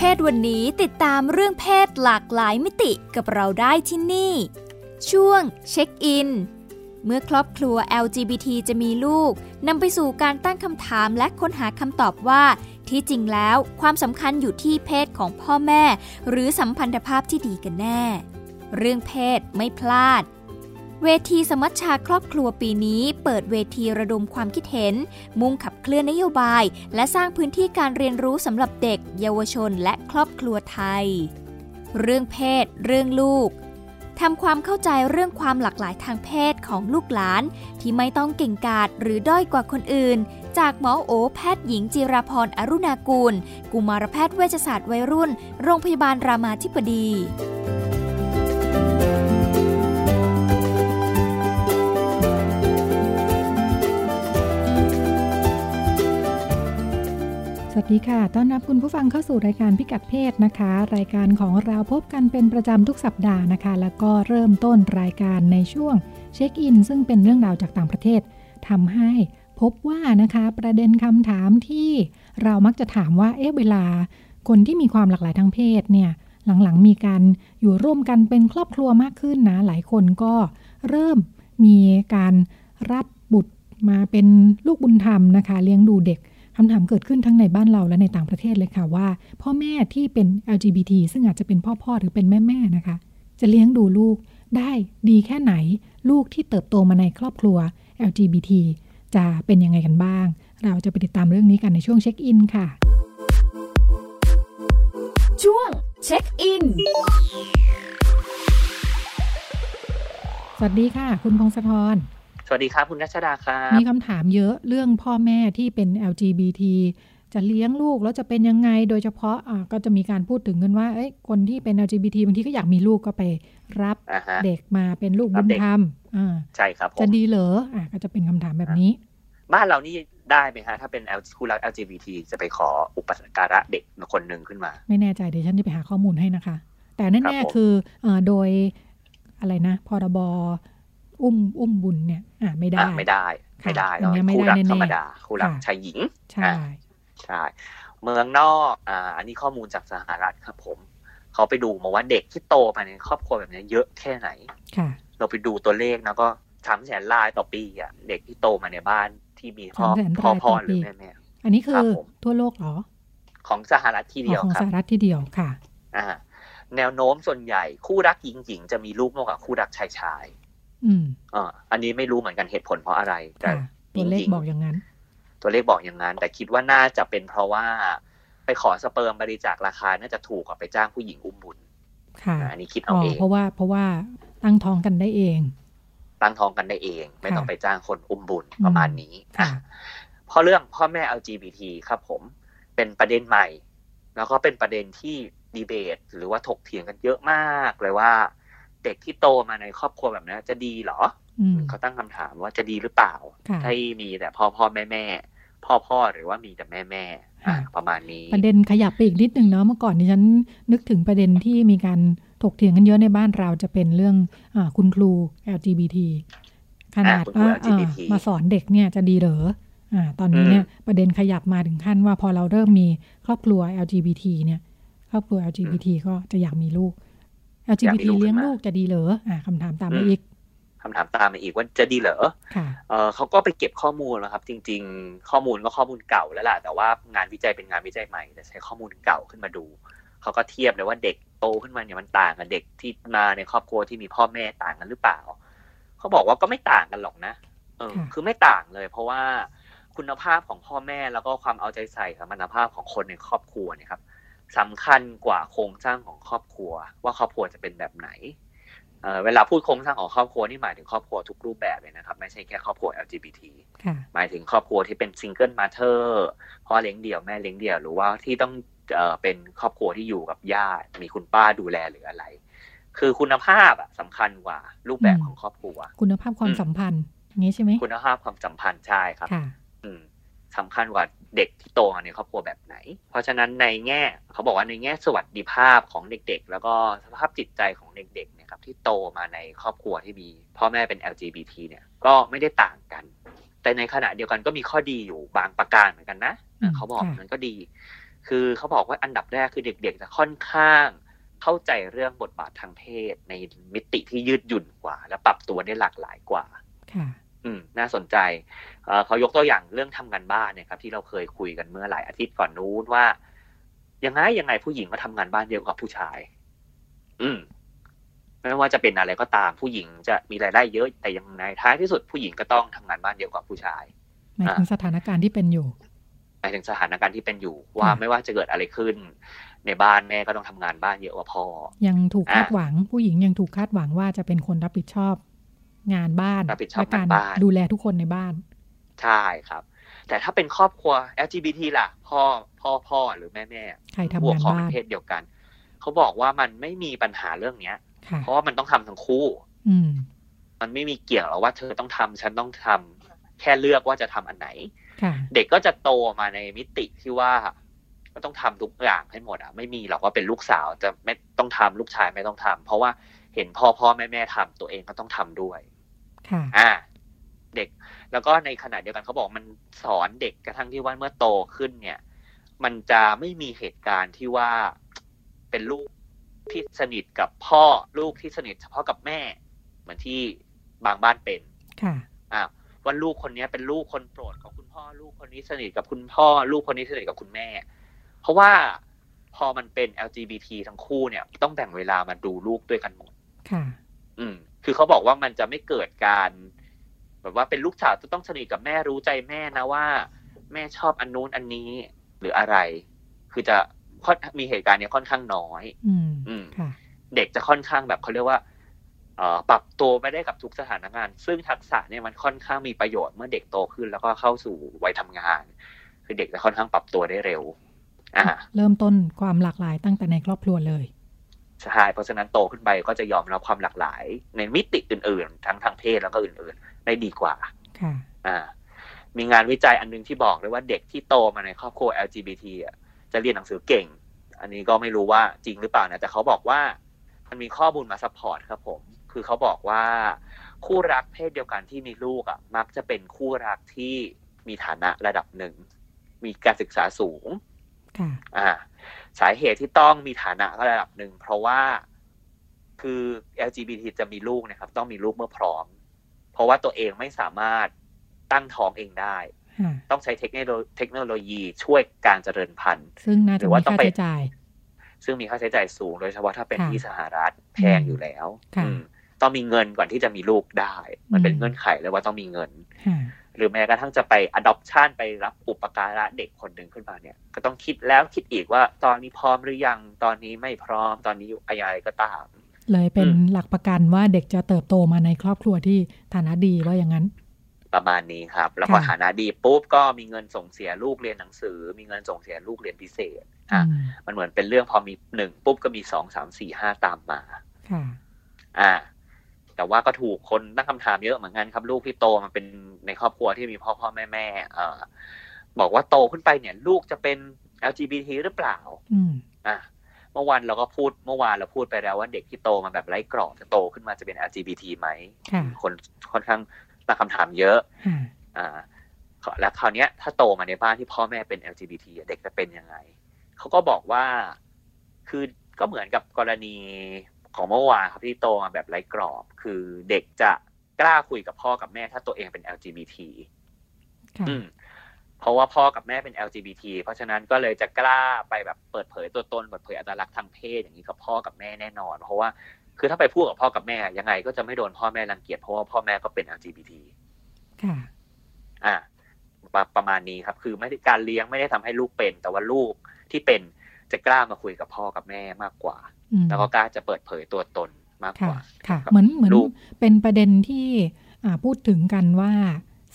เพศวันนี้ติดตามเรื่องเพศหลากหลายมิติกับเราได้ที่นี่ ช่วงเช็คอิน เมื่อครอบครัว LGBT จะมีลูกนำไปสู่การตั้งคำถามและค้นหาคำตอบว่า ที่จริงแล้วความสำคัญอยู่ที่เพศของพ่อแม่ หรือสัมพันธภาพที่ดีกันแน่ เรื่องเพศไม่พลาด เวทีสมัชชาครอบครัวปีนี้ เปิดเวทีระดมความคิดเห็น มุ่งขับเคลื่อนนโยบาย และสร้างพื้นที่การเรียนรู้สำหรับเด็ก เยาวชนและครอบครัวไทย เรื่องเพศ เรื่องลูกทำความเข้าใจเรื่องความหลากหลายทางเพศของลูกหลาน ที่ไม่ต้องเก่งกาจหรือด้อยกว่าคนอื่น จากหมอโอแพทย์หญิงจิราพรอรุณากูล กุมารแพทย์เวชศาสตร์วัยรุ่น โรงพยาบาลรามาธิบดี วัสดีค่ะ ต้อนรับคุณผู้ฟังเข้าสู่รายการพิกัดเพศนะคะ รายการของเราพบกันเป็นประจำทุกสัปดาห์นะคะ แล้วก็เริ่มต้นรายการในช่วงเช็คอิน ซึ่งเป็นเรื่องราวจากต่างประเทศทำให้พบว่านะคะ ประเด็นคำถามที่เรามักจะถามว่า เอ๊ะเวลา คนที่มีความหลากหลายทางเพศเนี่ย หลังๆมีการอยู่ร่วมกันเป็นครอบครัวมากขึ้นนะ หลายคนก็เริ่มมีการรับบุตรมาเป็นลูกบุญธรรมนะคะ เลี้ยงดูเด็ก คำถามเกิดขึ้นทั้งในบ้านเราและในต่างประเทศเลยค่ะว่า พ่อแม่ที่เป็น LGBT ซึ่งอาจจะเป็นพ่อพ่อหรือเป็นแม่แม่นะคะ จะเลี้ยงดูลูกได้ดีแค่ไหน ลูกที่เติบโตมาในครอบครัว LGBT จะเป็นยังไงกันบ้าง เราจะไปติดตามเรื่องนี้กันในช่วงเช็คอินค่ะ ช่วงเช็คอินสวัสดีค่ะ คุณพงศธร สวัสดีครับคุณรัชดาครับมีคำถามเยอะเรื่องพ่อแม่ที่เป็น LGBT จะเลี้ยงลูกแล้วจะเป็นยังไง โดยเฉพาะะก็จะมีการพูดถึงกันว่าคนที่เป็น LGBT บางทีก็อยากมีลูกก็ไปรับเด็กมาเป็นลูกบุญธรรมใช่ครับจะดีเหรออะก็จะเป็นคำถามแบบนี้ บ้านเรานี่ได้ไหมฮะ ถ้าเป็นคู่รัก LGBT จะไปขออุปการะเด็กคนหนึ่งขึ้นมา ไม่แน่ใจเดี๋ยวฉันจะไปหาข้อมูลให้นะคะ แต่แน่ๆคือโดยอะไรนะพรบ อุ้มอุ้มบุญเนี่ย อ่าไม่ได้ไม่ได้ ไม่ได้เนาะคู่รักธรรมดาคู่รักชายหญิงใช่ใช่เมืองนอกอ่าอันนี้ข้อมูลจากสหรัฐครับผม เขาไปดูมาว่าเด็กที่โตมาในครอบครัวแบบนี้เยอะแค่ไหนค่ะ เราไปดูตัวเลขนะก็สามแสนลายต่อปีอะเด็กที่โตมาในบ้านที่มีพ่อพ่อพ่อหรือแม่แม่อันนี้คือทั่วโลกเหรอ ของสหรัฐที่เดียวครับของสหรัฐที่เดียวค่ะ อ่า แนวโน้มส่วนใหญ่คู่รักหญิงหญิงจะมีลูกมากกว่าคู่รักชายชาย อืมอ่าอันนี้ไม่รู้เหมือนกันเหตุผลเพราะอะไร แต่ตัวเลขบอกอย่างนั้น ตัวเลขบอกอย่างนั้น แต่คิดว่าน่าจะเป็นเพราะว่า ไปขอสเปิร์มบริจาคราคาน่าจะถูกกว่าไปจ้างผู้หญิงอุ้มบุญค่ะอันนี้คิดเอาเองเพราะว่าเพราะว่าตั้งท้องกันได้เอง ตั้งท้องกันได้เอง ไม่ต้องไปจ้างคนอุ้มบุญประมาณนี้ค่ะเพราะเรื่องพ่อแม่ LGBT ครับผมเป็นประเด็นใหม่ แล้วก็เป็นประเด็นที่ดีเบต หรือว่าถกเถียงกันเยอะมากเลยว่า เด็กที่โตมาในครอบครัวแบบนี้จะดีเหรอเขาตั้งคำถามว่าจะดีหรือเปล่าถ้ามีแต่พ่อพ่อแม่แม่พ่อพ่อหรือว่ามีแต่แม่แม่ประมาณนี้ ประเด็นขยับไปอีกนิดนึงเนาะเมื่อก่อนนี้ฉันนึกถึงประเด็นที่มีการถกเถียงกันเยอะในบ้านเราจะเป็นเรื่องอคุณครู LGBT ขนาดว่ามาสอนเด็กเนี่ยจะดีเหรออ่าตอนนี้เนี่ยประเด็นขยับมาถึงขั้นว่าพอเราเริ่มมีครอบครัว LGBT เนี่ย ครอบครัว LGBT ก็จะอยากมีลูก LGBT เลี้ยงลูกจะดีเหรออ่าคำถามตามมาอีกคำถามตามมาอีกว่าจะดีเหรอเออเขาก็ไปเก็บข้อมูลแล้วครับ จริง ๆ ข้อมูลก็ข้อมูลเก่าแล้วแหละแต่ว่างานวิจัยเป็นงานวิจัยใหม่แต่ใช้ข้อมูลเก่าขึ้นมาดูเขาก็เทียบเลยว่าเด็กโตขึ้นมาเนี่ยมันต่างกับเด็กที่มาในครอบครัวที่มีพ่อแม่ต่างกันหรือเปล่าเขาบอกว่าก็ไม่ต่างกันหรอกนะเออ คือไม่ต่างเลย เพราะว่าคุณภาพของพ่อแม่แล้วก็ความเอาใจใส่สมรรถภาพของคนในครอบครัวเนี่ยครับ สำคัญกว่าโครงสร้างของครอบครัว ว่าครอบครัวจะเป็นแบบไหนเวลาพูดโครงสร้างของครอบครัวนี่หมายถึงครอบครัวทุกรูปแบบเลยนะครับไม่ใช่แค่ครอบครัว LGBT หมายถึงครอบครัวที่เป็น single mother พ่อเลี้ยงเดี่ยวแม่เลี้ยงเดี่ยวหรือว่าที่ต้องเป็นครอบครัวที่อยู่กับญาติมีคุณป้าดูแลหรืออะไร คือคุณภาพอะสำคัญกว่ารูปแบบของครอบครัว คุณภาพความสัมพันธ์งี้ใช่ไหมคุณภาพความสัมพันธ์ใช่ครับอืม สำคัญกว่าเด็กที่โตมาในครอบครัวแบบไหน เพราะฉะนั้นในแง่เขาบอกว่าในแง่สวัสดิภาพของเด็กๆ แล้วก็สภาพจิตใจของเด็กๆเนี่ยครับที่โตมาในครอบครัวที่มีพ่อแม่เป็น LGBT เนี่ยก็ไม่ได้ต่างกัน แต่ในขณะเดียวกันก็มีข้อดีอยู่บางประการเหมือนกันนะเขาบอกมันก็ดี คือเขาบอกว่าอันดับแรกคือเด็กๆจะค่อนข้างเข้าใจเรื่องบทบาททางเพศในมิติที่ยืดหยุ่นกว่า และปรับตัวได้หลากหลายกว่าค่ะ อืมน่าสนใจเขายกตัวอย่างเรื่องทำงานบ้านเนี่ยครับที่เราเคยคุยกันเมื่อหลายอาทิตย์ก่อนนู้นว่า ยังไงยังไงผู้หญิงก็ทำงานบ้านเยอะกว่าผู้ชาย อืมไม่ว่าจะเป็นอะไรก็ตามผู้หญิงจะมีรายได้เยอะแต่ยังในท้ายที่สุดผู้หญิงก็ต้องทำงานบ้านเยอะกว่าผู้ชายหมายถึงสถานการณ์ที่เป็นอยู่หมายถึงสถานการณ์ที่เป็นอยู่ ว่าไม่ว่าจะเกิดอะไรขึ้น ในบ้านแม่ก็ต้องทำงานบ้านเยอะกว่าพ่อยังถูกคาดหวัง ผู้หญิงยังถูกคาดหวังว่าจะเป็นคนรับผิดชอบ งานบ้านรับผิดชอบการดูแลทุกคนในบ้าน ใช่ครับ แต่ถ้าเป็นครอบครัว LGBT ล่ะ พ่อพ่อพ่อหรือแม่แม่ใครทำงานบ้านเพศเดียวกัน เขาบอกว่ามันไม่มีปัญหาเรื่องเนี้ย เพราะว่ามันต้องทำทั้งคู่ อืมมันไม่มีเกี่ยวหรอกว่าเธอต้องทำฉันต้องทำแค่เลือกว่าจะทำอันไหนเด็กก็จะโตมาในมิติที่ว่าก็ต้องทำทุกอย่างให้หมดอะไม่มีหรอกว่าเป็นลูกสาวจะไม่ต้องทำลูกชายไม่ต้องทำเพราะว่าเห็นพ่อพ่อแม่แม่ทำตัวเองก็ต้องทำด้วย อ่าเด็กแล้วก็ในขณะเดียวกันเขาบอกมันสอนเด็กกระทั่งที่ว่าเมื่อโตขึ้นเนี่ย มันจะไม่มีเหตุการณ์ที่ว่าเป็นลูกที่สนิทกับพ่อลูกที่สนิทเฉพาะกับแม่ เหมือนที่บางบ้านเป็นค่ะอ่าว่าลูกคนนี้เป็นลูกคนโปรดของคุณพ่อ ลูกคนนี้สนิทกับคุณพ่อ ลูกคนนี้สนิทกับคุณแม่ เพราะว่าพอมันเป็น LGBT ทั้งคู่เนี่ย ต้องแบ่งเวลามาดูลูกด้วยกันหมด ค่ะ อืม คือเขาบอกว่ามันจะไม่เกิดการแบบว่าเป็นลูกสาวจะต้องสนิทกับแม่รู้ใจแม่นะว่า แม่ชอบอันนู้นอันนี้หรืออะไร คือจะมีเหตุการณ์นี้ค่อนข้างน้อย อืมเด็กจะค่อนข้างแบบเขาเรียกว่าเอปรับตัวไม่ได้กับทุกสถานการณ์ ซึ่งทักษะเนี่ยมันค่อนข้างมีประโยชน์เมื่อเด็กโตขึ้นแล้วก็เข้าสู่วัยทำงาน คือเด็กจะค่อนข้างปรับตัวได้เร็ว อ่า เริ่มต้นความหลากหลายตั้งแต่ในครอบครัวเลย ใช่เพราะฉะนั้นโตขึ้นไปก็จะยอมรับความหลากหลาย ในมิติอื่น ๆ ทั้งทางเพศแล้วก็อื่นๆ ได้ดีกว่าค่ะอ่า มีงานวิจัยอันนึงที่บอกเลยว่าเด็กที่โตมาในครอบครัว LGBT อะจะเรียนหนังสือเก่ง อันนี้ก็ไม่รู้ว่าจริงหรือเปล่านะแต่เขาบอกว่ามันมีข้อมูลมา support ครับผม คือเขาบอกว่า คู่รักเพศเดียวกันที่มีลูกอะ มักจะเป็นคู่รักที่มีฐานะระดับหนึ่ง มีการศึกษาสูงค่ะอ่า สาเหตุที่ต้องมีฐานะระดับหนึ่ง เพราะว่าคือ LGBT จะมีลูกนะครับ ต้องมีลูกเมื่อพร้อม เพราะว่าตัวเองไม่สามารถตั้งท้องเองได้ ต้องใช้เทคโนโลเทคโนโลยีช่วยการเจริญพันธุ์ซึ่งน่าจะมีค่าใช้จ่ายซึ่งมีค่าใช้จ่ายสูง โดยเฉพาะถ้าเป็นที่สหรัฐแพงอยู่แล้วต้องมีเงินก่อนที่จะมีลูกได้ มันเป็นเงื่อนไขเลยว่าต้องมีเงิน หรือแม้กระทั่งจะไป adoption ไปรับอุปการะเด็กคนหนึ่งขึ้นมาเนี่ย ก็ต้องคิดแล้วคิดอีกว่าตอนนี้พร้อมหรือยังตอนนี้ไม่พร้อมตอนนี้อะไรก็ตาม เลยเป็นหลักประกันว่าเด็กจะเติบโตมาในครอบครัวที่ฐานะดีว่าอย่างนั้น ประมาณนี้ครับ แล้วพอฐานะดีปุ๊บก็มีเงินส่งเสียลูกเรียนหนังสือ มีเงินส่งเสียลูกเรียนพิเศษอะมันเหมือนเป็นเรื่องพอมีหนึ่งปุ๊บก็มีสองสามสี่ห้าตามมาค่ะอ่า แต่ว่าก็ถูกคนตั้งคำถามเยอะเหมือนกันครับ ลูกที่โตมาเป็นในครอบครัวที่มีพ่อพ่อแม่แม่เอ่อบอกว่าโตขึ้นไปเนี่ย ลูกจะเป็น LGBT หรือเปล่าอืมอะเมื่อวานเราก็พูดเมื่อวานเราพูดไปแล้วว่าเด็กที่โตมาแบบไร้กรอบจะโตขึ้นมาจะเป็น LGBT ไหมคนค่อนข้างตั้งคำถามเยอะอ่าแล้วคราวนี้ถ้าโตมาในบ้านที่พ่อแม่เป็น LGBT เด็กจะเป็นยังไงเขาก็บอกว่าคือก็เหมือนกับกรณี ของเมื่อวานครับที่โตมาแบบไร้กรอบ คือเด็กจะกล้าคุยกับพ่อกับแม่ถ้าตัวเองเป็น LGBT อืมเพราะว่าพ่อกับแม่เป็น LGBT เพราะฉะนั้นก็เลยจะกล้าไปแบบเปิดเผยตัวตนเปิดเผยอัตลักษณ์ทางเพศอย่างนี้กับพ่อกับแม่แน่นอน เพราะว่าคือถ้าไปพูดกับพ่อกับแม่ยังไง ก็จะไม่โดนพ่อแม่รังเกียจเพราะว่าพ่อแม่ก็เป็น LGBT ค่ะ อ่าประมาณนี้ครับ คือไม่ได้การเลี้ยงไม่ได้ทำให้ลูกเป็น แต่ว่าลูกที่เป็น จะกล้ามาคุยกับพ่อกับแม่มากกว่า แล้วก็กล้าจะเปิดเผยตัวตนมากกว่าค่ะ เหมือนเหมือนเป็นประเด็นที่พูดถึงกันว่า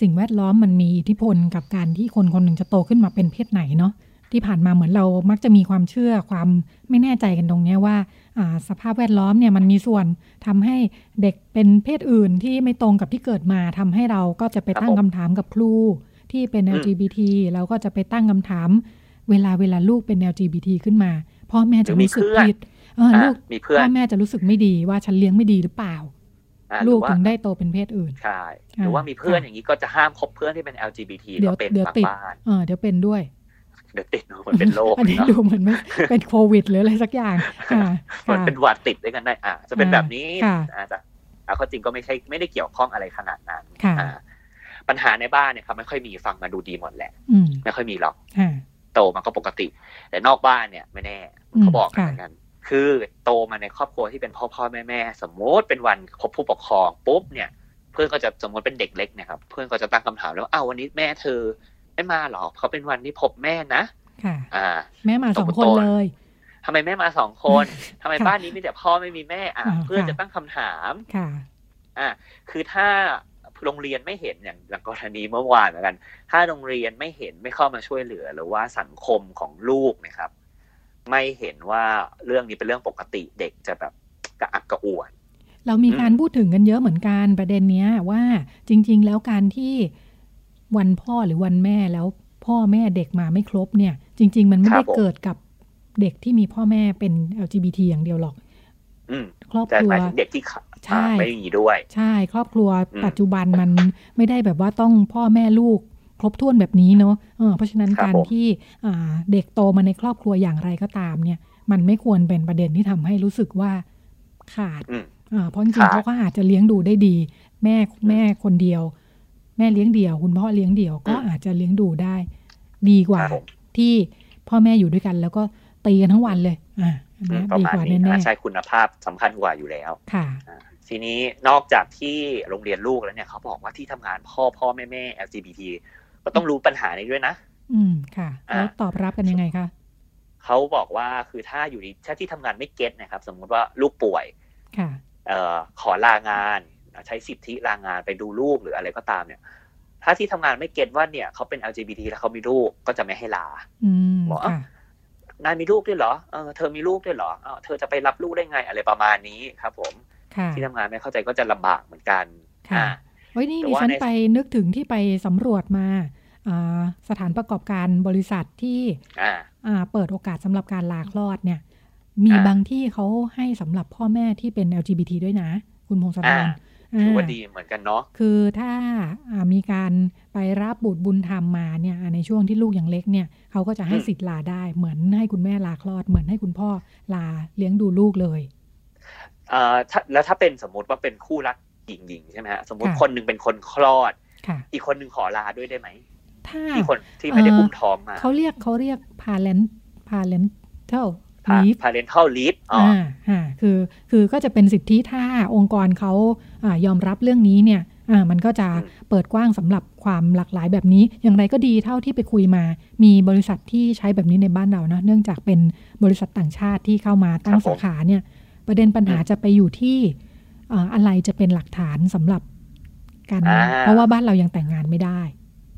สิ่งแวดล้อมมันมีอิทธิพลกับการที่คนคนหนึ่งจะโตขึ้นมาเป็นเพศไหนเนาะที่ผ่านมาเหมือนเรามักจะมีความเชื่อความไม่แน่ใจกันตรงนี้ว่าสภาพแวดล้อมเนี่ยมันมีส่วนทำให้เด็กเป็นเพศอื่นที่ไม่ตรงกับที่เกิดมาทำให้เราก็จะไปตั้งคำถามกับครูที่เป็น LGBT แล้วก็จะไปตั้งคำถาม เวลาเวลาลูกเป็น LGBT ขึ้นมา พ่อแม่จะรู้สึกผิดลูกพ่อแม่จะรู้สึกไม่ดีว่าฉันเลี้ยงไม่ดีหรือเปล่า ลูกถึงได้โตเป็นเพศอื่น ใช่ หรือว่ามีเพื่อนอย่างนี้ก็จะห้ามคบเพื่อนที่เป็น LGBT เดี๋ยวเดี๋ยวติดเดี๋ยวเป็นด้วยเดี๋ยวติดมันเป็นโรคอันนี้ดูเหมือนไม่เป็นโควิด หรืออะไรสักอย่างมันเป็นหวัดติดด้วยกันได้อ่าจะเป็นแบบนี้อาจจะเอาข้อจริงก็ไม่ใช่ไม่ได้เกี่ยวข้องอะไรขนาดนั้นปัญหาในบ้านเนี่ยครับไม่ค่อยมีฟังมาดูดีหมดแหละไม่ค่อยมีหรอก โตมาก็ปกติ แต่นอกบ้านเนี่ยไม่แน่เขาบอกกันกัน คือโตมาในครอบครัวที่เป็นพ่อพ่อแม่แม่สมมติเป็นวันพบผู้ปกครองปุ๊บเนี่ย เพื่อนก็จะสมมติเป็นเด็กเล็กเนี่ยครับ เพื่อนก็จะตั้งคำถามแล้วอ้าววันนี้แม่เธอไม่มาหรอเขาเป็นวันที่พบแม่นะค่ะ อ่า แม่มาสองคนเลยทำไมแม่มาสองคนทำไมบ้านนี้มีแต่พ่อไม่มีแม่ อะ เพื่อนจะตั้งคำถาม ค่ะ อ่า คือถ้า โรงเรียนไม่เห็นอย่างอย่างกรณีเมื่อวานเหมือนกัน ถ้าโรงเรียนไม่เห็นไม่เข้ามาช่วยเหลือ หรือว่าสังคมของลูกนะครับ ไม่เห็นว่าเรื่องนี้เป็นเรื่องปกติเด็กจะแบบกระอักกระอ่วน เรามีการพูดถึงกันเยอะเหมือนกันประเด็นเนี้ยว่าจริง ๆ แล้วการที่วันพ่อหรือวันแม่แล้วพ่อแม่เด็กมาไม่ครบเนี่ย จริง ๆ มันไม่ได้เกิดกับเด็กที่มีพ่อแม่เป็น LGBT อย่างเดียวหรอกครอบครัวเด็กที่ใช่ ไม่มีด้วย ใช่ครอบครัวปัจจุบันมันไม่ได้แบบว่าต้องพ่อแม่ลูกครบถ้วนแบบนี้เนาะเพราะฉะนั้นการที่เด็กโตมาในครอบครัวอย่างไรก็ตามเนี่ย มันไม่ควรเป็นประเด็นที่ทำให้รู้สึกว่าขาดเพราะจริงๆเขาก็อาจจะเลี้ยงดูได้ดี แม่แม่คนเดียว แม่เลี้ยงเดี่ยว คุณพ่อเลี้ยงเดี่ยวก็อาจจะเลี้ยงดูได้ ดีกว่าที่พ่อแม่อยู่ด้วยกัน แล้วก็ตีกันทั้งวันเลย อ่าดีกว่าแน่ๆใช่คุณภาพสำคัญกว่าอยู่แล้วค่ะ ทีนี้นอกจากที่โรงเรียนลูกแล้วเนี่ยเขาบอกว่าที่ทำงานพ่อพ่อแม่แม่ LGBT ก็ต้องรู้ปัญหานี้ด้วยนะ อืมค่ะ แล้วตอบรับกันยังไงคะเขาบอกว่าคือถ้าอยู่ที่ถ้าที่ทำงานไม่เก็ตนะครับ สมมุติว่าลูกป่วย ค่ะ เอ่อขอลางาน ใช้สิทธิลางานไปดูลูกหรืออะไรก็ตามเนี่ย ถ้าที่ทำงานไม่เก็ตว่าเนี่ยเขาเป็น LGBT แล้วเขามีลูกก็จะไม่ให้ลาบอกนายมีลูกด้วยเหรอเออเธอมีลูกด้วยเหรอเออเธอจะไปรับลูกได้ไงอะไรประมาณนี้ครับ ผม ที่ทำงานไม่เข้าใจก็จะลำบากเหมือนกันค่ะเฮ้ยนี่ดิฉันไปนึกถึงที่ไปสำรวจมาสถานประกอบการบริษัทที่เปิดโอกาสสำหรับการลาคลอดเนี่ย มีบางที่เขาให้สำหรับพ่อแม่ที่เป็น LGBT ด้วยนะ คุณพงศธรถือว่าดีเหมือนกันเนาะคือถ้ามีการไปรับบุตรบุญธรรมมาเนี่ยในช่วงที่ลูกยังเล็กเนี่ยเขาก็จะให้สิทธิ์ลาได้เหมือนให้คุณแม่ลาคลอด เหมือนให้คุณพ่อลาเลี้ยงดูลูกเลย อ่าแล้วถ้าเป็นสมมติว่าเป็นคู่รักหญิงๆใช่ไหมฮะสมมติคนหนึ่งเป็นคนคลอด อีกคนหนึ่งขอลาด้วยได้ไหมถ้าที่คนที่ไม่ได้อุ้มท้องมาเขาเรียกเขาเรียกพาเลนพาเลนเท่าลีฟพาเลนเท่าลีฟอ่าอ่าคือคือก็จะเป็นสิทธิถ้าองค์กรเขาอ่ายอมรับเรื่องนี้เนี่ยอ่ามันก็จะเปิดกว้างสำหรับความหลากหลายแบบนี้ อย่างไรก็ดีเท่าที่ไปคุยมา มีบริษัทที่ใช้แบบนี้ในบ้านเรานะเนื่องจากเป็นบริษัทต่างชาติที่เข้ามาตั้งสาขาเนี่ย ประเด็นปัญหาจะไปอยู่ที่อะไรจะเป็นหลักฐานสำหรับการเพราะว่าบ้านเรายังแต่งงานไม่ได้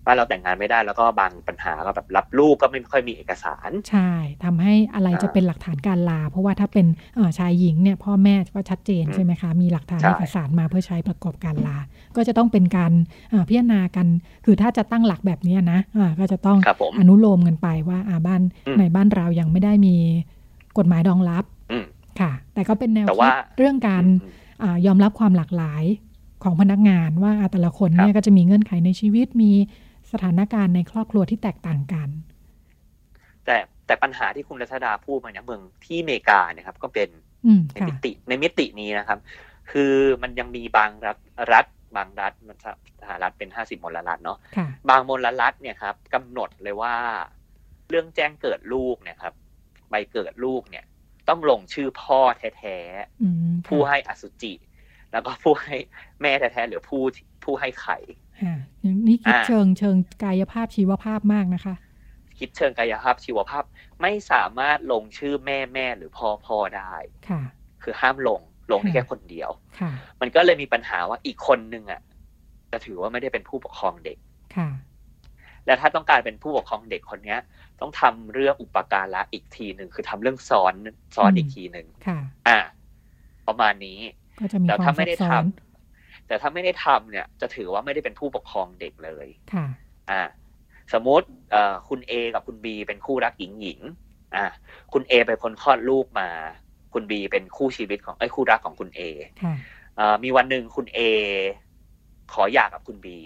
บ้านเราแต่งงานไม่ได้แล้วก็บางปัญหาก็แบบรับลูกก็ไม่ค่อยมีเอกสาร ใช่ทำให้อะไรจะเป็นหลักฐานการลา เพราะว่าถ้าเป็นชายหญิงเนี่ยพ่อแม่ก็ชัดเจนใช่ไหมคะ มีหลักฐานเอกสารมาเพื่อใช้ประกอบการลา ก็จะต้องเป็นการพิจารณากัน คือถ้าจะตั้งหลักแบบนี้นะก็จะต้องอนุโลมกันไปว่าบ้านในบ้านเรายังไม่ได้มีกฎหมายรองรับ ค่ะ แต่ก็เป็นแนวคิดเรื่องการยอมรับความหลากหลายของพนักงานว่าแต่ละคนเนี่ยก็จะมีเงื่อนไขในชีวิตมีสถานการณ์ในครอบครัวที่แตกต่างกัน แต่แต่ปัญหาที่คุณรัชดาพูดมาเนี่ยเมืองที่อเมริกาเนี่ยครับ ก็เป็นในมิติในมิตินี้นะครับ คือมันยังมีบางรัฐรัฐบางรัฐมันสหรัฐเป็นห้าสิบมลรัฐเนาะบางมลรัฐเนี่ยครับกำหนดเลยว่า เรื่องแจ้งเกิดลูกเนี่ยครับ ใบเกิดลูกเนี่ย ต้องลงชื่อพ่อแท้ๆผู้ให้อสุจิ แล้วก็ผู้ให้แม่แท้ๆหรือผู้ผู้ให้ไข่นี่คิดเชิงเชิงกายภาพชีวภาพมากนะคะ คิดเชิงกายภาพชีวภาพไม่สามารถลงชื่อแม่แม่หรือพ่อพ่อได้ค่ะ คือห้ามลงลงได้แค่คนเดียวค่ะมันก็เลยมีปัญหาว่าอีกคนนึงอะจะถือว่าไม่ได้เป็นผู้ปกครองเด็กค่ะ และถ้าต้องการเป็นผู้ปกครองเด็กคนเนี้ย ต้องทำเรื่องอุปการะอีกทีหนึ่งคือทำเรื่องซ้อนซ้อนอีกทีหนึ่งอ่า ประมาณนี้แต่ถ้าไม่ได้ทำแต่ถ้าไม่ได้ทำเนี่ย จะถือว่าไม่ได้เป็นผู้ปกครองเด็กเลยค่ะ อ่า สมมติเอ่อคุณเอกับคุณบีเป็นคู่รักหญิงหญิงอ่าคุณเอไปพ้นคลอดลูกมา คุณบีเป็นคู่ชีวิตของไอ้คู่รักของคุณเอมีวันหนึ่งคุณเอขอหย่ากับคุณบี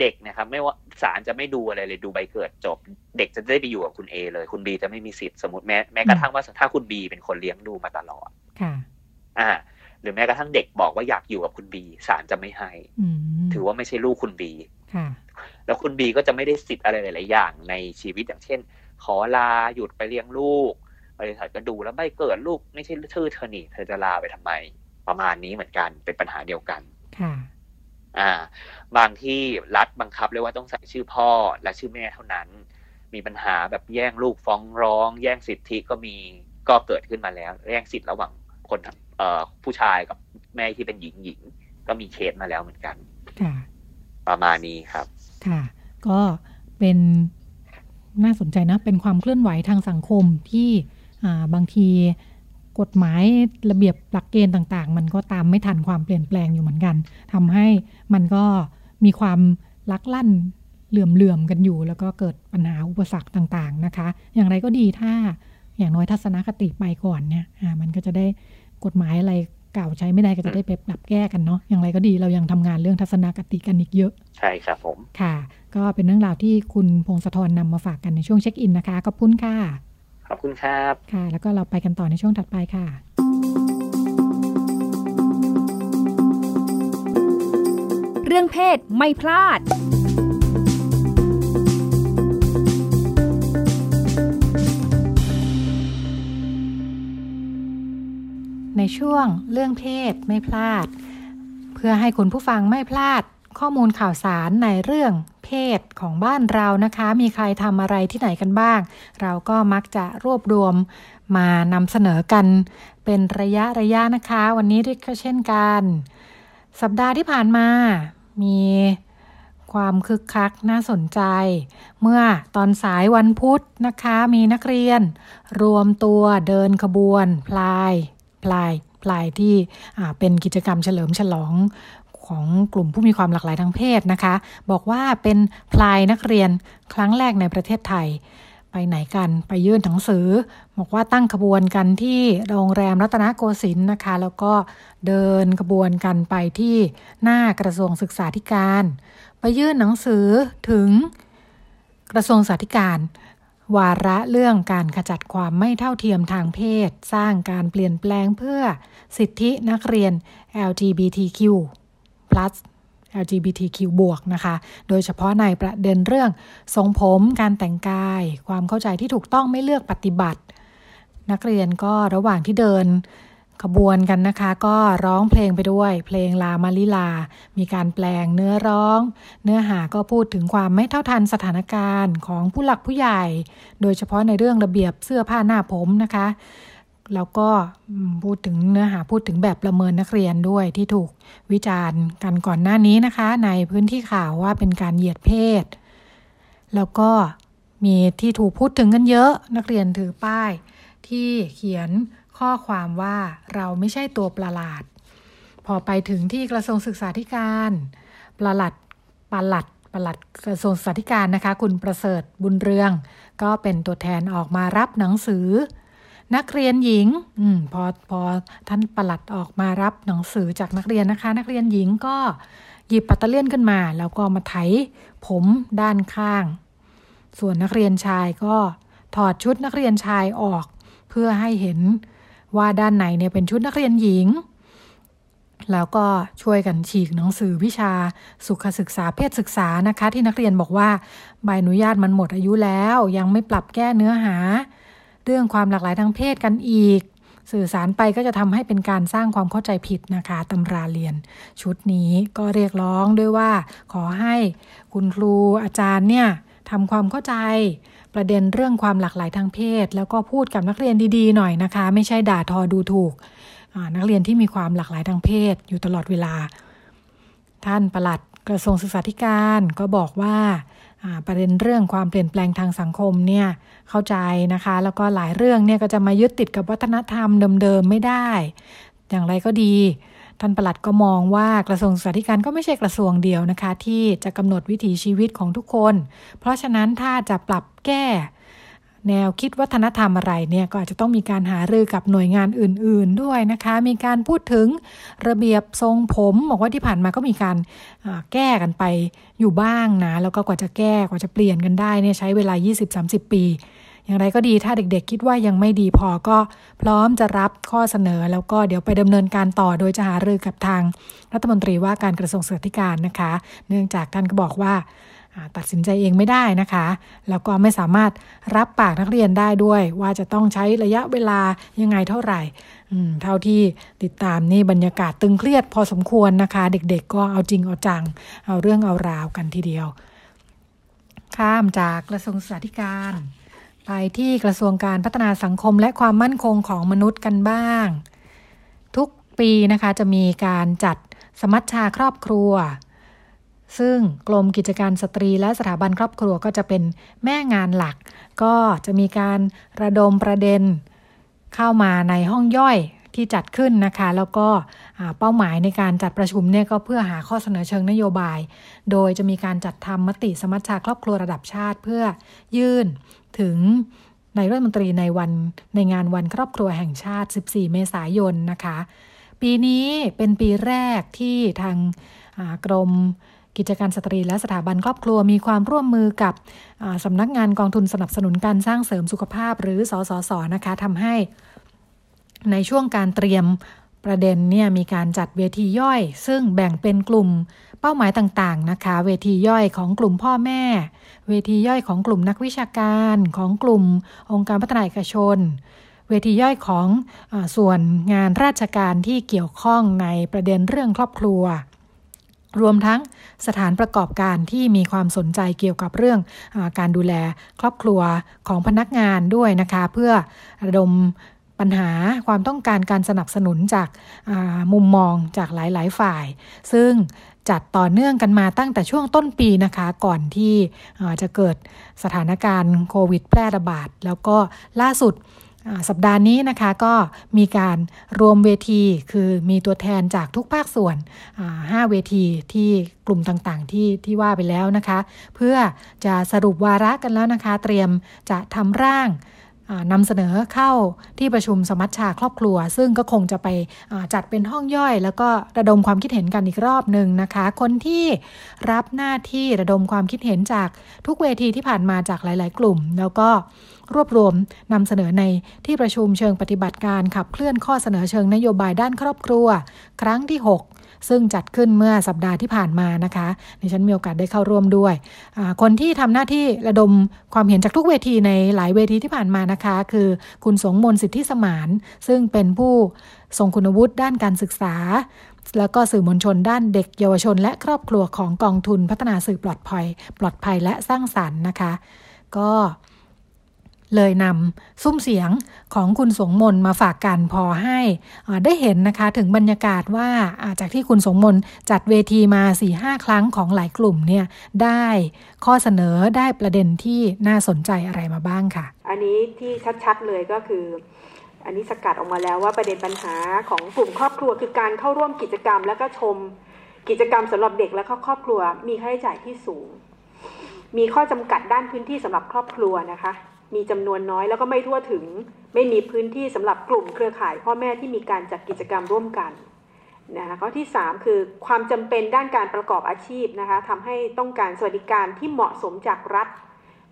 เด็กนะครับ ไม่ว่าศาลจะไม่ดูอะไรเลยดูใบเกิดจบ เด็กจะได้ไปอยู่กับคุณเอเลย คุณบีจะไม่มีสิทธิ์สมมติแม้แม้กระทั่งว่าถ้าคุณบีเป็นคนเลี้ยงดูมาตลอดค่ะ อ่า หรือแม้กระทั่งเด็กบอกว่าอยากอยู่กับคุณบีศาลจะไม่ให้ถือว่าไม่ใช่ลูกคุณบีค่ะ แล้วคุณบีก็จะไม่ได้สิทธิ์อะไรหลาย ๆ อย่างในชีวิตอย่างเช่น ขอลาหยุดไปเลี้ยงลูกบริษัทก็ดูแล้วใบเกิดลูกไม่ใช่ชื่อเธอหนีเธอจะลาไปทำไม ประมาณนี้เหมือนกันเป็นปัญหาเดียวกันค่ะ อ่า บางที่รัฐบังคับเลยว่าต้องใส่ชื่อพ่อและชื่อแม่เท่านั้น มีปัญหาแบบแย่งลูกฟ้องร้อง แย่งสิทธิก็มีก็เกิดขึ้นมาแล้ว แย่งสิทธิระหว่างคนเอ่อผู้ชายกับแม่ที่เป็นหญิงหญิงก็มีเคสมาแล้วเหมือนกันค่ะประมาณนี้ครับ ค่ะ ก็เป็นน่าสนใจนะ เป็นความเคลื่อนไหวทางสังคมที่บางที กฎหมายระเบียบหลักเกณฑ์ต่าง ๆ มันก็ตามไม่ทันความเปลี่ยนแปลงอยู่เหมือนกันทำให้มันก็มีความลักลั่นเหลื่อมๆกันอยู่ แล้วก็เกิดปัญหาอุปสรรคต่างๆนะคะ อย่างไรก็ดีถ้าอย่างน้อยทัศนคติไปก่อนเนี่ยมันก็จะได้กฎหมายอะไรเก่าใช้ไม่ได้ก็จะได้ไปปรับแก้กันเนาะอย่างไรก็ดีเรายังทำงานเรื่องทัศนคติกันอีกเยอะ ใช่ครับผม ค่ะ ก็เป็นเรื่องราวที่คุณพงศธรนำมาฝากกันในช่วงเช็คอินนะคะขอบคุณค่ะ ขอบคุณครับ ค่ะ แล้วก็เราไปกันต่อในช่วงถัดไปค่ะ เรื่องเพศไม่พลาดในช่วงเรื่องเพศไม่พลาด เพื่อให้คุณผู้ฟังไม่พลาดข้อมูลข่าวสารในเรื่อง เพศของบ้านเรานะคะ มีใครทำอะไรที่ไหนกันบ้าง เราก็มักจะรวบรวมมานำเสนอกัน เป็นระยะระยะนะคะ วันนี้ก็เช่นกัน สัปดาห์ที่ผ่านมา มีความคึกคักน่าสนใจ เมื่อตอนสายวันพุธนะคะ มีนักเรียน รวมตัวเดินขบวน พลาย พลายพลายที่เป็นกิจกรรมเฉลิมฉลอง ของกลุ่มผู้มีความหลากหลายทางเพศนะคะ บอกว่าเป็นพลายนักเรียนครั้งแรกในประเทศไทย ไปไหนกันไปยื่นหนังสือ บอกว่าตั้งขบวนกันที่โรงแรมรัตนโกสินทร์นะคะ แล้วก็เดินขบวนกันไปที่หน้ากระทรวงศึกษาธิการ ไปยื่นหนังสือถึงกระทรวงศึกษาธิการวาระเรื่องการขจัดความไม่เท่าเทียมทางเพศ สร้างการเปลี่ยนแปลงเพื่อสิทธินักเรียน LGBTQ plus LGBTQ บวกนะคะ โดยเฉพาะในประเด็นเรื่อง ทรงผม การแต่งกาย ความเข้าใจที่ถูกต้องไม่เลือกปฏิบัติ นักเรียนก็ระหว่างที่เดินขบวนกันนะคะ ก็ร้องเพลงไปด้วย เพลงลามาลิลา มีการแปลงเนื้อร้อง เนื้อหาก็พูดถึงความไม่เท่าทันสถานการณ์ของผู้หลักผู้ใหญ่ โดยเฉพาะในเรื่องระเบียบเสื้อผ้าหน้าผมนะคะ แล้วก็พูดถึงเนื้อหาพูดถึงแบบประเมินนักเรียนด้วยที่ถูกวิจารณ์กันก่อนหน้านี้นะคะ ในพื้นที่ข่าวว่าเป็นการเหยียดเพศ แล้วก็มีที่ถูกพูดถึงกันเยอะ นักเรียนถือป้าย ที่เขียนข้อความว่าเราไม่ใช่ตัวประหลาด พอไปถึงที่กระทรวงศึกษาธิการ ประหลัดประหลัดประหลัดกระทรวงศึกษาธิการนะคะ คุณประเสริฐบุญเรือง ก็เป็นตัวแทนออกมารับหนังสือ นักเรียนหญิงอพอพอท่านประหลัดออกมารับหนังสือจากนักเรียนนะคะ นักเรียนหญิงก็หยิบปัตเตเลียนขึ้นมา แล้วก็มาไถผมด้านข้าง ส่วนนักเรียนชายก็ถอดชุดนักเรียนชายออก เพื่อให้เห็นว่าด้านไหนเนี่ยเป็นชุดนักเรียนหญิง แล้วก็ช่วยกันฉีกหนังสือวิชาสุขศึกษาเพศศึกษานะคะ ที่นักเรียนบอกว่าใบอนุญาตมันหมดอายุแล้ว ยังไม่ปรับแก้เนื้อหา รื่องความหลากหลายทางเพศกันอีก สื่อสารไปก็จะทำให้เป็นการสร้างความเข้าใจผิดนะคะตำราเรียน ชุดนี้ก็เรียกร้องด้วยว่า ขอให้คุณครูอาจารย์เนี่ยทำความเข้าใจประเด็นเรื่องความหลากหลายทางเพศ แล้วก็พูดกับนักเรียนดีๆหน่อยนะคะ ไม่ใช่ด่าทอดูถูก นักเรียนที่มีความหลากหลายทางเพศอยู่ตลอดเวลา ท่านประหลัดกระทรวงศึกษาธิการก็บอกว่า ประเด็นเรื่องความเปลี่ยนแปลงทางสังคมเนี่ยเข้าใจนะคะ แล้วก็หลายเรื่องเนี่ยก็จะมายึดติดกับวัฒนธรรมเดิมๆไม่ได้ อย่างไรก็ดีท่านประหลัดก็มองว่ากระทรวงศึกษาธิการก็ไม่ใช่กระทรวงเดียวนะคะ ที่จะกำหนดวิถีชีวิตของทุกคน เพราะฉะนั้นถ้าจะปรับแก้ แนวคิดวัฒนธรรมอะไรเนี่ยก็อาจจะต้องมีการหารือกับหน่วยงานอื่น ๆด้วยนะคะ มีการพูดถึงระเบียบทรงผมบอกว่าที่ผ่านมาก็มีการแก้กันไปอยู่บ้างนะ แล้วก็กว่าจะแก้กว่าจะเปลี่ยนกันได้เนี่ยใช้เวลา 20-30 ปี อย่างไรก็ดีถ้าเด็กๆ คิดว่ายังไม่ดีพอก็พร้อมจะรับข้อเสนอ แล้วก็เดี๋ยวไปดำเนินการต่อโดยจะหารือกับทางรัฐมนตรีว่าการกระทรวงศึกษาธิการนะคะ เนื่องจากท่านก็บอกว่า ตัดสินใจเองไม่ได้นะคะ แล้วก็ไม่สามารถรับปากนักเรียนได้ด้วย ว่าจะต้องใช้ระยะเวลายังไงเท่าไหร่เท่าที่ติดตามนี่บรรยากาศตึงเครียดพอสมควรนะคะ เด็กๆ ก็เอาจริงเอาจัง เอาเรื่องเอาราวกันทีเดียว ข้ามจากกระทรวงศึกษาธิการไปที่กระทรวงการพัฒนาสังคมและความมั่นคงของมนุษย์กันบ้าง ทุกปีนะคะจะมีการจัดสมัชชาครอบครัว ซึ่งกรมกิจการสตรีและสถาบันครอบครัวก็จะเป็นแม่งานหลัก ก็จะมีการระดมประเด็นเข้ามาในห้องย่อยที่จัดขึ้นนะคะ แล้วก็เป้าหมายในการจัดประชุมเนี่ยก็เพื่อหาข้อเสนอเชิงนโยบาย โดยจะมีการจัดทำมติสมัชชาครอบครัวระดับชาติ เพื่อยื่นถึงในรัฐมนตรีในวันในงานวันครอบครัวแห่งชาติ 14 เมษายนนะคะ ปีนี้เป็นปีแรกที่ทางกรม กิจการสตรีและสถาบันครอบครัวมีความร่วมมือกับสำนักงานกองทุนสนับสนุนการสร้างเสริมสุขภาพหรือสสสนะคะทำให้ในช่วงการเตรียมประเด็นเนี่ยมีการจัดเวทีย่อย ซึ่งแบ่งเป็นกลุ่มเป้าหมายต่างๆนะคะ เวทีย่อยของกลุ่มพ่อแม่ เวทีย่อยของกลุ่มนักวิชาการของกลุ่มองค์การพัฒนาเอกชน เวทีย่อยของอส่วนงานราชการที่เกี่ยวข้องในประเด็นเรื่องครอบครัว รวมทั้งสถานประกอบการที่มีความสนใจเกี่ยวกับเรื่องอการดูแลครอบครัวของพนักงานด้วยนะคะ เพื่อระดมปัญหาความต้องการการสนับสนุนจากมุมมองจากหลาย ๆ ฝ่าย ซึ่งจัดต่อเนื่องกันมาตั้งแต่ช่วงต้นปีนะคะ ก่อนที่จะเกิดสถานการณ์โควิดแพร่ระบาด แล้วก็ล่าสุด สัปดาห์นี้นะคะก็มีการรวมเวทีคือมีตัวแทนจากทุกภาคส่วน 5 เวทีที่กลุ่มต่างๆที่ที่ว่าไปแล้วนะคะ เพื่อจะสรุปวาระกันแล้วนะคะ เตรียมจะทำร่าง นำเสนอเข้าที่ประชุมสมัชชาครอบครัว ซึ่งก็คงจะไปจัดเป็นห้องย่อย แล้วก็ระดมความคิดเห็นกันอีกรอบหนึ่งนะคะ คนที่รับหน้าที่ระดมความคิดเห็นจากทุกเวทีที่ผ่านมาจากหลาย ๆ กลุ่ม แล้วก็รวบรวมนำเสนอในที่ประชุมเชิงปฏิบัติการขับเคลื่อนข้อเสนอเชิงนโยบายด้านครอบครัว ครั้งที่ 6 ซึ่งจัดขึ้นเมื่อสัปดาห์ที่ผ่านมานะคะในฉันมีโอกาสได้เข้าร่วมด้วย คนที่ทำหน้าที่ระดมความเห็นจากทุกเวทีในหลายเวทีที่ผ่านมานะคะ คือคุณสงมนสิทธิสมาน ซึ่งเป็นผู้ทรงคุณวุฒิด้านการศึกษา แล้วก็สื่อมวลชนด้านเด็กเยาวชน และครอบครัวของกองทุนพัฒนาสื่อปลอดภัย ปลอดภัยและสร้างสรรค์นะคะ ก็ เลยนำซุ้มเสียงของคุณสงมนมาฝากกันพอให้ได้เห็นนะคะถึงบรรยากาศว่าจากที่คุณสงมนจัดเวทีมา4ีหครั้งของหลายกลุ่มเนี่ยได้ข้อเสนอได้ประเด็นที่น่าสนใจอะไรมาบ้างค่ะ อันนี้ที่ชัดๆเลยก็คืออันนี้สกัดออกมาแล้วว่าประเด็นปัญหาของกลุ่มครอบครัวคือการเข้าร่วมกิจกรรม แล้วก็ชมกิจกรรมสำหรับเด็กและครอบครัว มีค่าใช้จ่ายที่สูง มีข้อจำกัดด้านพื้นที่สำหรับครอบครัวนะคะ มีจำนวนน้อยแล้วก็ไม่ทั่วถึง ไม่มีพื้นที่สำหรับกลุ่มเครือข่าย พ่อแม่ที่มีการจัดกิจกรรมร่วมกันนะคะข้อที่ 3 คือความจำเป็นด้านการประกอบอาชีพนะคะทำให้ต้องการสวัสดิการที่เหมาะสมจากรัฐ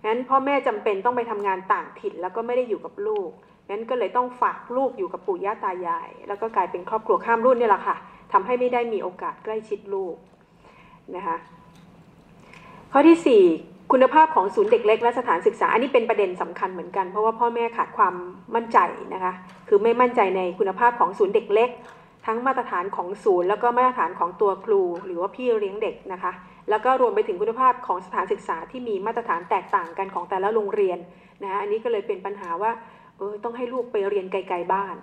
งั้นพ่อแม่จำเป็นต้องไปทำงานต่างถิ่นแล้วก็ไม่ได้อยู่กับลูกงั้นก็เลยต้องฝากลูกอยู่กับปู่ย่าตายาย แล้วก็กลายเป็นครอบครัวข้ามรุ่นนี่แหละค่ะทำให้ไม่ได้มีโอกาสใกล้ชิดลูกนะคะข้อที่ 4 คุณภาพของศูนย์เด็กเล็กและสถานศึกษา อันนี้เป็นประเด็นสำคัญเหมือนกัน เพราะว่าพ่อแม่ขาดความมั่นใจนะคะ คือไม่มั่นใจในคุณภาพของศูนย์เด็กเล็ก ทั้งมาตรฐานของศูนย์ แล้วก็มาตรฐานของตัวครู หรือว่าพี่เลี้ยงเด็กนะคะ แล้วก็รวมไปถึงคุณภาพของสถานศึกษาที่มีมาตรฐานแตกต่างกันของแต่ละโรงเรียนนะคะอันนี้ก็เลยเป็นปัญหาว่าเออต้องให้ลูกไปเรียนไกลๆบ้าน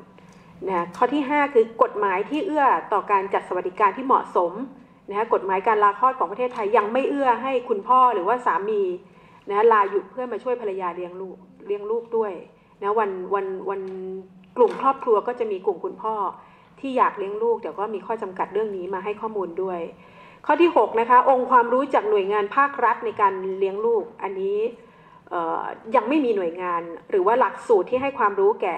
นะข้อที่ 5 คือกฎหมายที่เอื้อต่อการจัดสวัสดิการที่เหมาะสม นะกฎหมายการลาคลอดของประเทศไทยยังไม่เอื้อให้คุณพ่อหรือว่าสามีนะลาหยุดเพื่อมาช่วยภรรยาเลี้ยงลูกเลี้ยงลูกด้วยนะวันวันวันกลุ่มครอบครัวก็จะมีกลุ่มคุณพ่อที่อยากเลี้ยงลูกแต่ก็มีข้อจำกัดเรื่องนี้มาให้ข้อมูลด้วย ข้อที่6นะคะองค์ความรู้จากหน่วยงานภาครัฐในการเลี้ยงลูก อันนี้ยังไม่มีหน่วยงานหรือว่าหลักสูตรที่ให้ความรู้แก่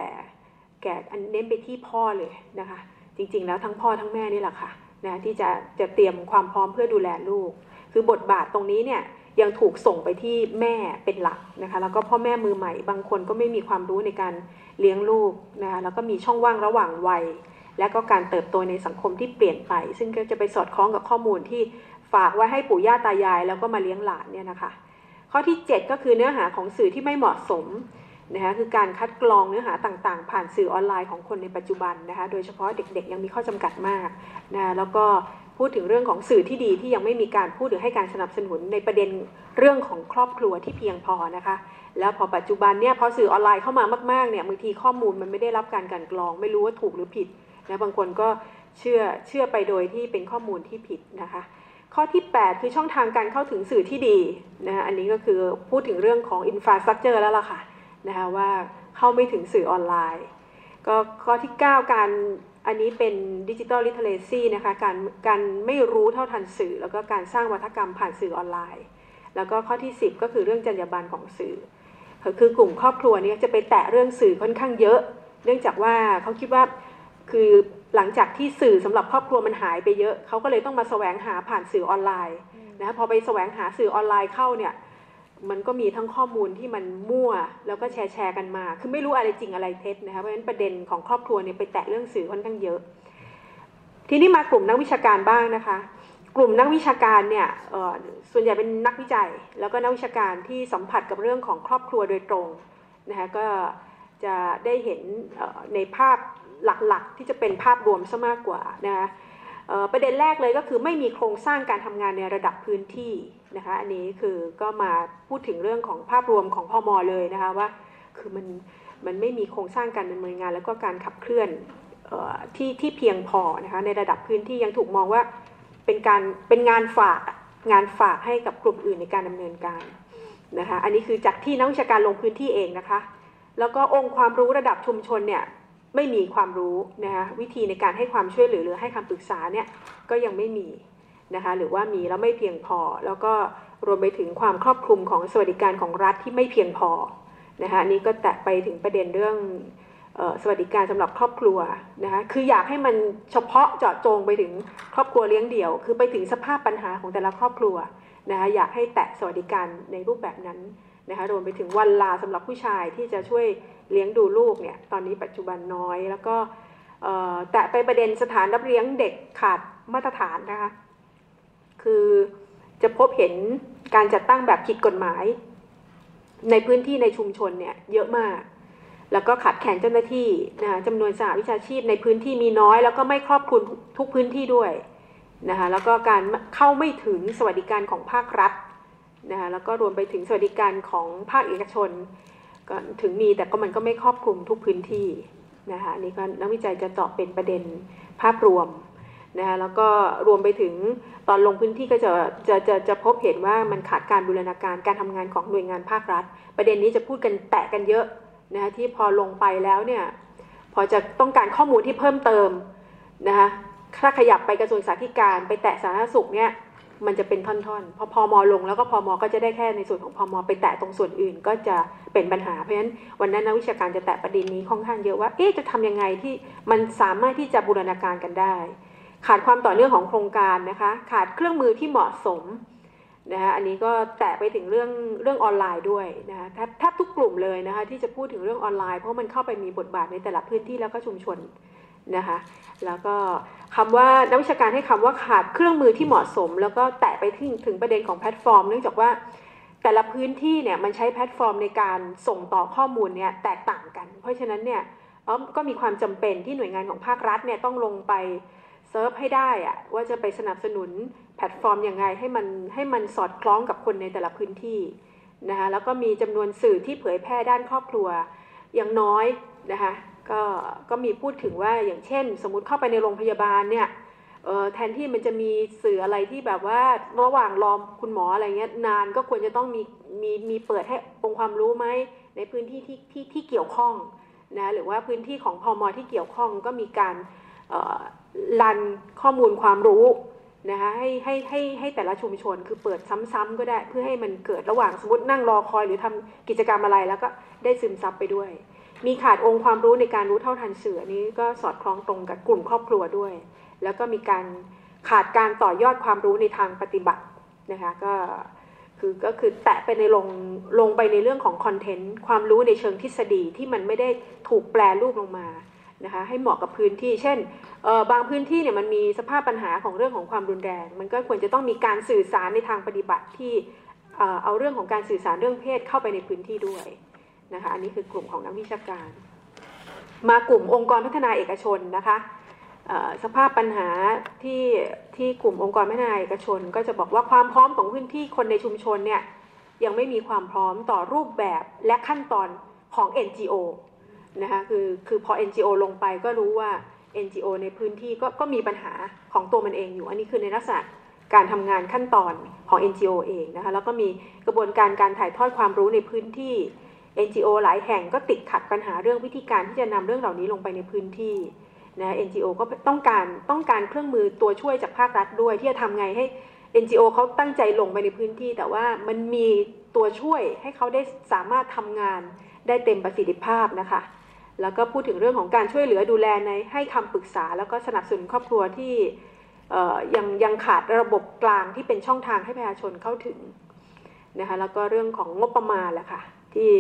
แก่อันเน้นไปที่พ่อเลยนะคะ จริงๆแล้วทั้งพ่อทั้งแม่นี่แหละค่ะ นะที่จะจะเตรียมความพร้อมเพื่อดูแลลูก คือบทบาทตรงนี้เนี่ยยังถูกส่งไปที่แม่เป็นหลักนะคะแล้วก็พ่อแม่มือใหม่ บางคนก็ไม่มีความรู้ในการเลี้ยงลูกนะคะแล้วก็มีช่องว่างระหว่างวัย และก็การเติบโตในสังคมที่เปลี่ยนไป ซึ่งก็จะไปสอดคล้องกับข้อมูลที่ฝากไว้ให้ปู่ย่าตายาย แล้วก็มาเลี้ยงหลานเนี่ยนะคะข้อที่ 7 ก็คือเนื้อหาของสื่อที่ไม่เหมาะสม นะคะคือการคัดกรองเนื้อหาต่างๆ ผ่านสื่อออนไลน์ของคนในปัจจุบันนะคะโดยเฉพาะเด็กๆ ยังมีข้อจำกัดมากนะแล้วก็พูดถึงเรื่องของสื่อที่ดีที่ยังไม่มีการพูดหรือให้การสนับสนุนในประเด็นเรื่องของครอบครัวที่เพียงพอนะคะ แล้วพอปัจจุบันเนี่ยพอสื่อออนไลน์เข้ามามากๆเนี่ยบางทีข้อมูลมันไม่ได้รับการกันกรอง ไม่รู้ว่าถูกหรือผิดนะบางคนก็เชื่อเชื่อไปโดยที่เป็นข้อมูลที่ผิดนะคะ ข้อที่ 8 คือช่องทางการเข้าถึงสื่อที่ดีนะอันนี้ก็คือพูดถึงเรื่องของ infrastructure แล้วล่ะค่ะ นะคะว่าเข้าไม่ถึงสื่อออนไลน์ ก็ข้อที่ 9 การอันนี้เป็น digital literacy นะคะการการไม่รู้เท่าทันสื่อ แล้วก็การสร้างนวัตกรรมผ่านสื่อออนไลน์ แล้วก็ข้อที่ 10 ก็คือเรื่องจรรยาบรรณของสื่อคือกลุ่มครอบครัวนี้จะไปแตะเรื่องสื่อค่อนข้างเยอะ เนื่องจากว่าเขาคิดว่าคือหลังจากที่สื่อสำหรับครอบครัวมันหายไปเยอะเขาก็เลยต้องมาแสวงหาผ่านสื่อออนไลน์นะพอไปแสวงหาสื่อออนไลน์เข้าเนี่ย มันก็มีทั้งข้อมูลที่มันมั่ว แล้วก็แชร์แชร์กันมา คือไม่รู้อะไรจริงอะไรเท็จนะคะเพราะฉะนั้นประเด็นของครอบครัวเนี่ยไปแตะเรื่องสื่อค่อนข้างเยอะ ทีนี้มากลุ่มนักวิชาการบ้างนะคะ กลุ่มนักวิชาการเนี่ยส่วนใหญ่เป็นนักวิจัย แล้วก็นักวิชาการที่สัมผัสกับเรื่องของครอบครัวโดยตรงนะคะก็จะได้เห็นในภาพหลักๆ ที่จะเป็นภาพรวมซะมากกว่านะคะประเด็นแรกเลยก็คือไม่มีโครงสร้างการทำงานในระดับพื้นที่ นะคะอันนี้คือก็มาพูดถึงเรื่องของภาพรวมของพอมอเลยนะคะว่าคือมันมันไม่มีโครงสร้างการดำเนินงาน แล้วก็การขับเคลื่อนที่ที่เพียงพอนะคะในระดับพื้นที่ยังถูกมองว่าเป็นการเป็นงานฝากงานฝากให้กับกลุ่มอื่นในการดำเนินการนะคะอันนี้คือจากที่นักวิชาการลงพื้นที่เองนะคะ แล้วก็องค์ความรู้ระดับชุมชนเนี่ยไม่มีความรู้นะคะวิธีในการให้ความช่วยเหลือหรือให้คำปรึกษาเนี่ยก็ยังไม่มี นะคะหรือว่ามีแล้วไม่เพียงพอ แล้วก็รวมไปถึงความครอบคลุมของสวัสดิการของรัฐที่ไม่เพียงพอนะคะนี้ก็แตะไปถึงประเด็นเรื่องสวัสดิการสำหรับครอบครัวนะคะคืออยากให้มันเฉพาะเจาะจงไปถึงครอบครัวเลี้ยงเดี่ยว คือไปถึงสภาพปัญหาของแต่ละครอบครัวนะคะอยากให้แตะสวัสดิการในรูปแบบนั้นนะคะรวมไปถึงวันลาสำหรับผู้ชายที่จะช่วยเลี้ยงดูลูกเนี่ยตอนนี้ปัจจุบันน้อย แล้วก็แต่ไปประเด็นสถานรับเลี้ยงเด็กขาดมาตรฐานนะคะ คือจะพบเห็นการจัดตั้งแบบผิดกฎหมาย ในพื้นที่ในชุมชนเนี่ยเยอะมาก แล้วก็ขัดแข่งเจ้าหน้าที่นะจำนวนสหวิชาชีพในพื้นที่มีน้อย แล้วก็ไม่ครอบคลุมทุกพื้นที่ด้วยนะคะแล้วก็การเข้าไม่ถึงสวัสดิการของภาครัฐนะคะแล้วก็รวมไปถึงสวัสดิการของภาคเอกชนก็ถึงมีแต่ก็มันก็ไม่ครอบคลุมทุกพื้นที่นะคะนี่ก็นักวิจัยจะเจาะเป็นประเด็นภาพรวม นะคะแล้วก็รวมไปถึงตอนลงพื้นที่ก็จะจะจะจะพบเห็นว่ามันขาดการบูรณาการการทำงานของหน่วยงานภาครัฐ ประเด็นนี้จะพูดกันแตะกันเยอะนะคะที่พอลงไปแล้วเนี่ยพอจะต้องการข้อมูลที่เพิ่มเติมนะคะถ้าขยับไปกระทรวงสาธารณสุขไปแตะสาธารณสุขเนี่ยมันจะเป็นท่อนๆ พอพอมอลงแล้วก็พอมอก็จะได้แค่ในส่วนของพอมอไปแตะตรงส่วนอื่นก็จะเป็นปัญหา เพราะฉะนั้นวันนั้นนักวิชาการจะแตะประเด็นนี้ค่อนข้างเยอะว่า เอ๊ะจะทำยังไงที่มันสามารถที่จะบูรณาการกันได้ ขาดความต่อเนื่องของโครงการนะคะ ขาดเครื่องมือที่เหมาะสมนะคะอันนี้ก็แตะไปถึงเรื่องเรื่องออนไลน์ด้วยนะคะแทบทบทุกกลุ่มเลยนะคะที่จะพูดถึงเรื่องออนไลน์เพราะมันเข้าไปมีบทบาทในแต่ละพื้นที่แล้วก็ชุมชนนะคะแล้วก็คำว่านักวิชาการให้คำว่าขาดเครื่องมือที่เหมาะสม แล้วก็แตะไปถึงถึงประเด็นของแพลตฟอร์ม เนื่องจากว่าแต่ละพื้นที่เนี่ยมันใช้แพลตฟอร์มในการส่งต่อข้อมูลเนี่ยแตกต่างกัน เพราะฉะนั้นเนี่ยก็มีความจำเป็นที่หน่วยงานของภาครัฐเนี่ยต้องลงไป เซิร์ฟให้ได้อะว่าจะไปสนับสนุนแพลตฟอร์มยังไงให้มันให้มันสอดคล้องกับคนในแต่ละพื้นที่นะคะแล้วก็มีจำนวนสื่อที่เผยแพร่ด้านครอบครัวอย่างน้อยนะคะก็ก็มีพูดถึงว่าอย่างเช่น สมมุติเข้าไปในโรงพยาบาลเนี่ยแทนที่มันจะมีสื่ออะไรที่แบบว่าระหว่างรอคุณหมออะไรเงี้ยนานก็ควรจะต้องมีมีมีเปิดให้องค์ความรู้ไหมในพื้นที่ที่ที่ที่เกี่ยวข้องนะหรือว่าพื้นที่ของพอมอที่เกี่ยวข้องก็มีการ รันข้อมูลความรู้นะคะให้ให้ให้ให้แต่ละชุมชนคือเปิดซ้ำๆก็ได้เพื่อให้มันเกิดระหว่างสมมตินั่งรอคอยหรือทำกิจกรรมอะไรแล้วก็ได้ซึมซับไปด้วย มีขาดองค์ความรู้ในการรู้เท่าทันเสือนี้ก็สอดคล้องตรงกับกลุ่มครอบครัวด้วย แล้วก็มีการขาดการต่อยอดความรู้ในทางปฏิบัตินะคะก็คือก็คือแตะไปในลงลงไปในเรื่องของคอนเทนต์ความรู้ในเชิงทฤษฎีที่มันไม่ได้ถูกแปลรูปลงมา นะคะให้เหมาะกับพื้นที่ เช่นบางพื้นที่เนี่ยมันมีสภาพปัญหาของเรื่องของความรุนแรง มันก็ควรจะต้องมีการสื่อสารในทางปฏิบัติที่เอาเรื่องของการสื่อสารเรื่องเพศเข้าไปในพื้นที่ด้วยนะคะอันนี้คือกลุ่มของนักวิชาการ มากลุ่มองค์กรพัฒนาเอกชนนะคะสภาพปัญหาที่ที่กลุ่มองค์กรพัฒนาเอกชน ก็จะบอกว่าความพร้อมของพื้นที่คนในชุมชนเนี่ยยังไม่มีความพร้อมต่อรูปแบบและขั้นตอนของ NGO นะคะคือคือพอ NGO ลงไปก็รู้ว่า NGO ในพื้นที่ก็ก็มีปัญหาของตัวมันเองอยู่ อันนี้คือในลักษณะการทำงานขั้นตอนของ NGO เองนะคะแล้วก็มีกระบวนการการถ่ายทอดความรู้ในพื้นที่ NGO หลายแห่งก็ติดขัดปัญหาเรื่องวิธีการที่จะนำเรื่องเหล่านี้ลงไปในพื้นที่นะ NGO ก็ต้องการต้องการเครื่องมือตัวช่วยจากภาครัฐด้วย ที่จะทำไงให้ NGO เขาตั้งใจลงไปในพื้นที่ แต่ว่ามันมีตัวช่วยให้เขาได้สามารถทำงานได้เต็มประสิทธิภาพนะคะ แล้วก็พูดถึงเรื่องของการช่วยเหลือดูแลในให้คำปรึกษา แล้วก็สนับสนุนครอบครัวที่ยังยังขาดระบบกลางที่เป็นช่องทางให้ประชาชนเข้าถึงนะคะแล้วก็เรื่องของงบประมาณแหละค่ะที่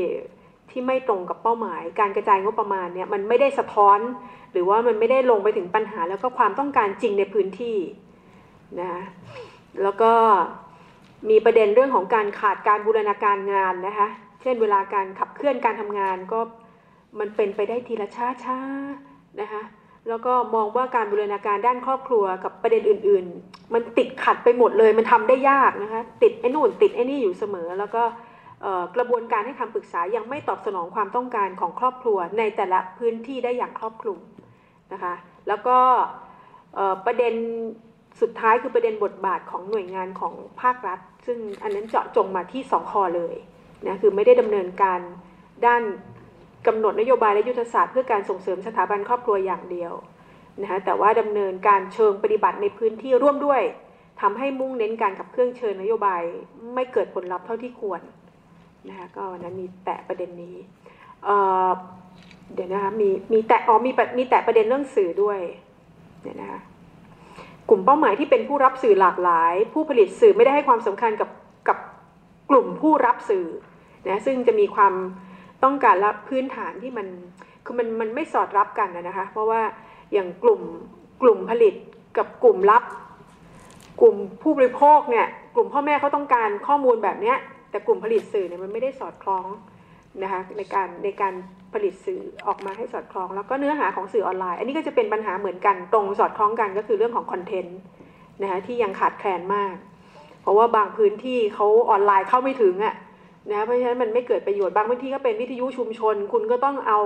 ที่ไม่ตรงกับเป้าหมาย การกระจายงบประมาณเนี่ยมันไม่ได้สะท้อน หรือว่ามันไม่ได้ลงไปถึงปัญหา แล้วก็ความต้องการจริงในพื้นที่นะแล้วก็มีประเด็นเรื่องของการขาดการบูรณาการงานนะคะเช่นเวลาการขับเคลื่อนการทำงานก็ มันเป็นไปได้ทีละช้าช้านะคะแล้วก็มองว่าการบูรณาการด้านครอบครัวกับประเด็นอื่น ๆ มันติดขัดไปหมดเลย มันทำได้ยากนะคะติดไอ้นู่นติดไอ้นี่อยู่เสมอ แล้วก็กระบวนการให้คำปรึกษายังไม่ตอบสนองความต้องการของครอบครัวในแต่ละพื้นที่ได้อย่างครอบคลุมนะคะแล้วก็ประเด็นสุดท้ายคือประเด็นบทบาทของหน่วยงานของภาครัฐ ซึ่งอันนั้นเจาะจงมาที่สองคอเลยนะคือไม่ได้ดำเนินการด้าน กำหนดนโยบายและยุทธศาสตร์เพื่อการส่งเสริมสถาบันครอบครัวอย่างเดียวนะคะแต่ว่าดำเนินการเชิงปฏิบัติในพื้นที่ร่วมด้วยทำให้มุ่งเน้นการขับเคลื่อนเชิญนโยบายไม่เกิดผลลัพธ์เท่าที่ควรนะคะก็นั้นมีแตะประเด็นนี้เเดี๋ยวนะคะมีมีแตะอ๋อมีมีแตะประเด็นเรื่องสื่อด้วยเนี่ยนะคะกลุ่มเป้าหมายที่เป็นผู้รับสื่อหลากหลาย ผู้ผลิตสื่อไม่ได้ให้ความสำคัญกับกับกลุ่มผู้รับสื่อนะซึ่งจะมีความ ต้องการและพื้นฐานที่มันคือมันมันไม่สอดรับกันนะคะ เพราะว่าอย่างกลุ่มกลุ่มผลิตกับกลุ่มรับ กลุ่มผู้บริโภคเนี่ยกลุ่มพ่อแม่เขาต้องการข้อมูลแบบเนี้ยแต่กลุ่มผลิตสื่อเนี่ยมันไม่ได้สอดคล้องนะคะในการในการผลิตสื่อออกมาให้สอดคล้อง แล้วก็เนื้อหาของสื่อออนไลน์ อันนี้ก็จะเป็นปัญหาเหมือนกันตรงสอดคล้องกันก็คือเรื่องของคอนเทนต์นะคะที่ยังขาดแคลนมาก เพราะว่าบางพื้นที่เขาออนไลน์เข้าไม่ถึงอะ่ะ นะเพราะฉะนั้นมันไม่เกิดประโยชน์บางพื้นที่ก็เป็นวิทยุชุมชน คุณก็ต้องเอา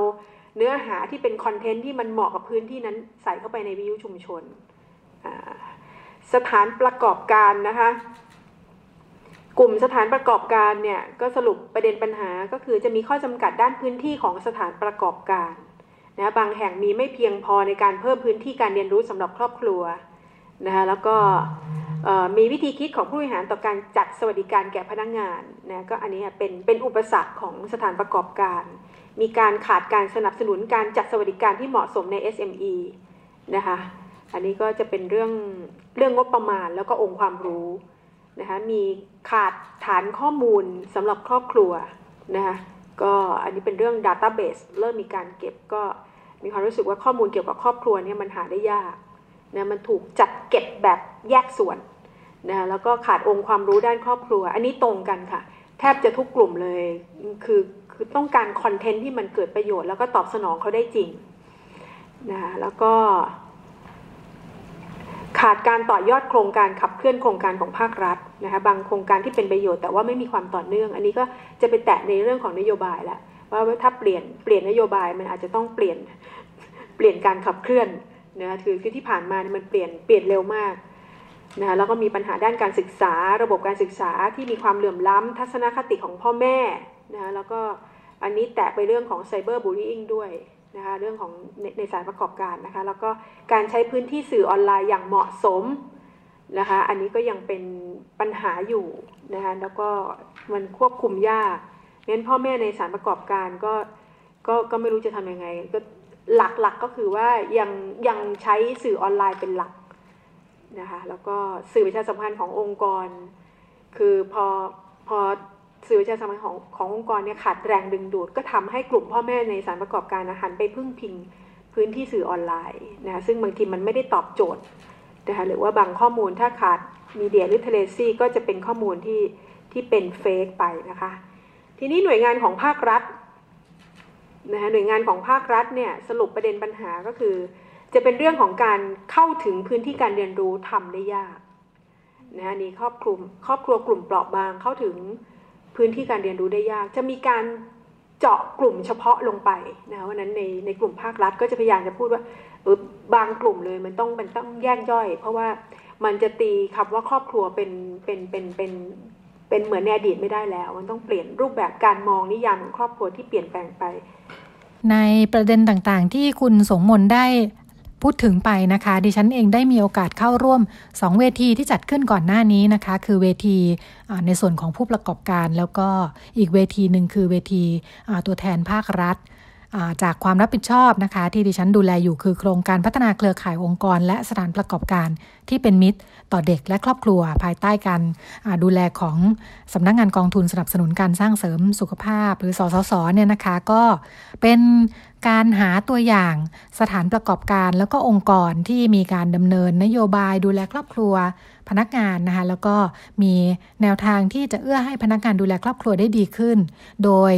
เนื้อหาที่เป็นคอนเทนต์ที่มันเหมาะกับพื้นที่นั้นใส่เข้าไปในวิทยุชุมชน สถานประกอบการนะคะ กลุ่มสถานประกอบการเนี่ยก็สรุปประเด็นปัญหาก็คือจะมีข้อจำกัดด้านพื้นที่ของสถานประกอบการนะบางแห่งมีไม่เพียงพอในการเพิ่มพื้นที่การเรียนรู้สำหรับครอบครัวนะคะแล้วก็ มีวิธีคิดของผู้บริหารต่อการจัดสวัสดิการแก่พนักงงานนะก็อันนี้เป็นเป็นอุปสรรคของสถานประกอบการ มีการขาดการสนับสนุนการจัดสวัสดิการที่เหมาะสมใน SME นะคะอันนี้ก็จะเป็นเรื่องเรื่องงบประมาณแล้วก็องค์ความรู้นะคะมีขาดฐานข้อมูลสำหรับครอบครัวนะคะก็อันนี้เป็นเรื่อง Database เริ่มมีการเก็บก็มีความรู้สึกว่าข้อมูลเกี่ยวกับครอบครัวเนี่ยมันหาได้ยากนะมันถูกจัดเก็บแบบแยกส่วน นะแล้วก็ขาดองค์ความรู้ด้านครอบครัว อันนี้ตรงกันค่ะ แทบจะทุกกลุ่มเลยคือคือต้องการคอนเทนต์ที่มันเกิดประโยชน์แล้วก็ตอบสนองเขาได้จริงนะแล้วก็ ขาดการต่อยอดโครงการขับเคลื่อนโครงการของภาครัฐนะคะบางโครงการที่เป็นประโยชน์แต่ว่าไม่มีความต่อเนื่อง อันนี้ก็จะไปแตะในเรื่องของนโยบายแล้วว่าถ้าเปลี่ยนเปลี่ยนนโยบายมันอาจจะต้องเปลี่ยนเปลี่ยนการขับเคลื่อนนะคือคือที่ผ่านมามันเปลี่ยนเปลี่ยนเร็วมาก นะคะแล้วก็มีปัญหาด้านการศึกษา ระบบการศึกษาที่มีความเหลื่อมล้ำทัศนคติของพ่อแม่นะคะแล้วก็อันนี้แตะไปเรื่องของไซเบอร์บูลลี่ด้วยนะคะเรื่องของในในสายประกอบการนะคะแล้วก็การใช้พื้นที่สื่อออนไลน์อย่างเหมาะสมนะคะอันนี้ก็ยังเป็นปัญหาอยู่นะคะแล้วก็มันควบคุมยากงั้นพ่อแม่ในสารประกอบการก็ก็ก็ไม่รู้จะทำยังไงก็หลักๆกก็คือว่ายังยังใช้สื่อออนไลน์เป็นหลัก นะคะแล้วก็สื่อประชาสัมพันธ์ขององค์กร คือพอพอสื่อประชาสัมพันธ์ของขององค์กรเนี่ยขาดแรงดึงดูด ก็ทำให้กลุ่มพ่อแม่ในสารประกอบการหันไปพึ่งพิงพื้นที่สื่อออนไลน์นะคะซึ่งบางทีมันไม่ได้ตอบโจทย์นะคะหรือว่าบางข้อมูลถ้าขาด media literacy ก็จะเป็นข้อมูลที่ที่เป็น fake ไปนะคะ ทีนี้หน่วยงานของภาครัฐนะคะหน่วยงานของภาครัฐเนี่ยสรุปประเด็นปัญหาก็คือ จะเป็นเรื่องของการเข้าถึงพื้นที่การเรียนรู้ทำได้ยากนะนี่ครอบคลุมครอบครัวกลุ่มเปราะบางเข้าถึงพื้นที่การเรียนรู้ได้ยาก จะมีการเจาะกลุ่มเฉพาะลงไปนะวันนั้นในในกลุ่มภาครัฐก็จะพยายามจะพูดว่าเออบางกลุ่มเลยมันต้องมันต้องแยกย่อย เพราะว่ามันจะตีคำว่าครอบครัวเป็นเป็นเป็นเป็นเป็นเหมือนในอดีตไม่ได้แล้ว มันต้องเปลี่ยนรูปแบบการมองนิยามของครอบครัวที่เปลี่ยนแปลงไป ในประเด็นต่างๆ ที่คุณสงมนได้ พูดถึงไปนะคะ ดิฉันเองได้มีโอกาสเข้าร่วม 2 เวทีที่จัดขึ้นก่อนหน้านี้นะคะ คือเวทีในส่วนของผู้ประกอบการ แล้วก็อีกเวทีหนึ่งคือเวทีตัวแทนภาครัฐ จากความรับผิดชอบนะคะ ที่ดิฉันดูแลอยู่คือโครงการพัฒนาเครือข่ายองค์กร และสถานประกอบการที่เป็นมิตรต่อเด็กและครอบครัว ภายใต้การดูแลของสำนักงงานกองทุนสนับสนุนการสร้างเสริมสุขภาพ หรือสสสเนี่ยนะคะก็เป็นการหาตัวอย่างสถานประกอบการแล้วก็องค์กรที่มีการดำเนินนโยบายดูแลครอบครัว พนักงานนะคะแล้วก็มีแนวทางที่จะเอื้อให้พนักงานดูแลครอบครัวได้ดีขึ้น โดย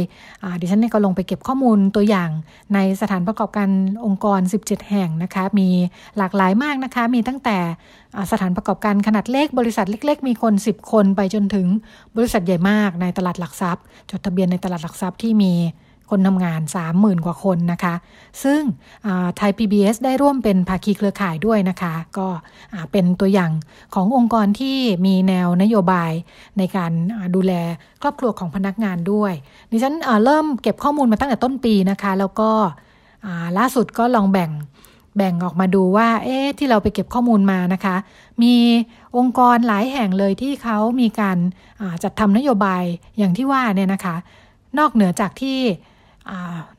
ดิฉันก็ลงไปเก็บข้อมูลตัวอย่างในสถานประกอบการองค์กร 17 แห่งนะคะ มีหลากหลายมากนะคะ มีตั้งแต่สถานประกอบการขนาดเล็ก บริษัทเล็ก ๆ มีคน 10 คนไปจนถึงบริษัทใหญ่มากในตลาดหลักทรัพย์ จดทะเบียนในตลาดหลักทรัพย์ที่มี คนทำงาน 30,000 กว่าคนนะคะ ซึ่งไทย PBS ได้ร่วมเป็นภาคีเครือข่ายด้วยนะคะ ก็เป็นตัวอย่างขององค์กรที่มีแนวนโยบายในการดูแลครอบครัวของพนักงานด้วย ดิฉันเริ่มเก็บข้อมูลมาตั้งแต่ต้นปีนะคะ แล้วก็ล่าสุดก็ลองแบ่งแบ่งออกมาดูว่า เอ๊ะ ที่เราไปเก็บข้อมูลมานะคะ มีองค์กรหลายแห่งเลยที่เขามีการจัดทำนโยบายอย่างที่ว่าเนี่ยนะคะ นอกเหนือจากที่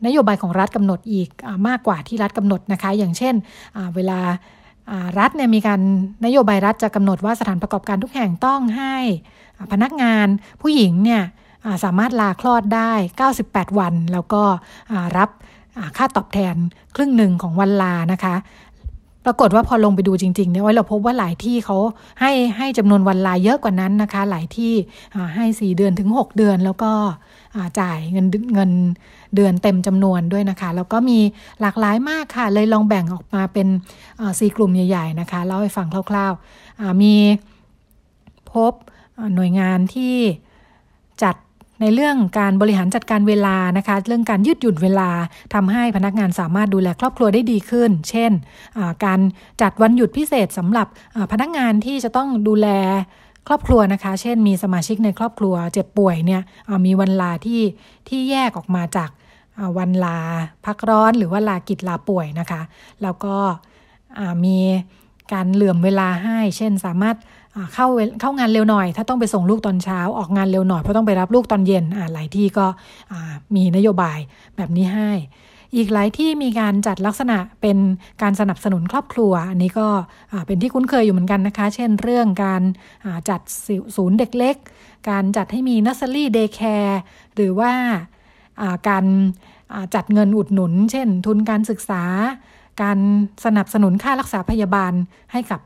นโยบายของรัฐกำหนดอีกอมากกว่าที่รัฐกำหนดนะคะ อย่างเช่นเวลารัฐเนี่ยมีการนโยบายรัฐจะกำหนดว่าสถานประกอบการทุกแห่งต้องให้พนักงานผู้หญิงเนี่ยสามารถลาคลอดได้ 98 วัน แล้วก็รับค่าตอบแทนครึ่งหนึ่งของวันลานะคะ ปรากฏว่าพอลงไปดูจริงๆเนี่ยเราพบว่าหลายที่เขาให้ให้จำนวนวันลาเยอะกว่านั้นนะคะ หลายที่ให้ 4 เดือนถึง 6 เดือน แล้วก็จ่ายเงินเงิน เดือนเต็มจำนวนด้วยนะคะ แล้วก็มีหลากหลายมากค่ะ เลยลองแบ่งออกมาเป็นสี่กลุ่มใหญ่ ๆ นะคะเล่าให้ฟังคร่าวๆมีพบหน่วยงานที่จัดในเรื่องการบริหารจัดการเวลานะคะ เรื่องการยืดหยุ่นเวลาทำให้พนักงานสามารถดูแลครอบครัวได้ดีขึ้น เช่น การจัดวันหยุดพิเศษสำหรับพนักงานที่จะต้องดูแล ครอบครัวนะคะ เช่นมีสมาชิกในครอบครัวเจ็บป่วยเนี่ยมีวันลาที่ที่แยกออกมาจากวันลาพักร้อนหรือว่าลากิจลาป่วยนะคะ แล้วก็มีการเหลื่อมเวลาให้ เช่นสามารถเข้าเข้างานเร็วหน่อย ถ้าต้องไปส่งลูกตอนเช้า ออกงานเร็วหน่อยเพราะต้องไปรับลูกตอนเย็นหลายที่ก็มีนโยบายแบบนี้ให้ อีกหลายที่มีการจัดลักษณะเป็นการสนับสนุนครอบครัว อันนี้ก็เป็นที่คุ้นเคยอยู่เหมือนกันนะคะ เช่นเรื่องการจัดศูนย์เด็กเล็ก การจัดให้มี nursery day care หรือว่าการจัดเงินอุดหนุน เช่น ทุนการศึกษา การสนับสนุนค่ารักษาพยาบาลให้กับ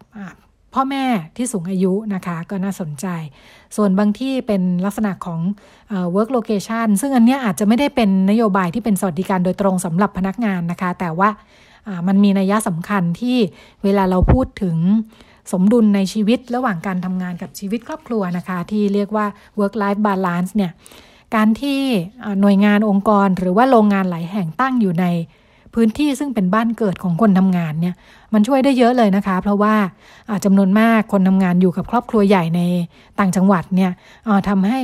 พ่อแม่ที่สูงอายุนะคะก็น่าสนใจ ส่วนบางที่เป็นลักษณะของ work location ซึ่งอันนี้อาจจะไม่ได้เป็นนโยบายที่เป็นสวัสดิการโดยตรงสำหรับพนักงานนะคะ แต่ว่ามันมีนัยสำคัญที่เวลาเราพูดถึงสมดุลในชีวิตระหว่างการทำงานกับชีวิตครอบครัวนะคะ ที่เรียกว่า work life balance เนี่ยการที่หน่วยงานองค์กรหรือว่าโรงงานหลายแห่งตั้งอยู่ใน พื้นที่ซึ่งเป็นบ้านเกิดของคนทำงานเนี่ยมันช่วยได้เยอะเลยนะคะ เพราะว่าจำนวนมากคนทำงานอยู่กับครอบครัวใหญ่ในต่างจังหวัดเนี่ยทำให้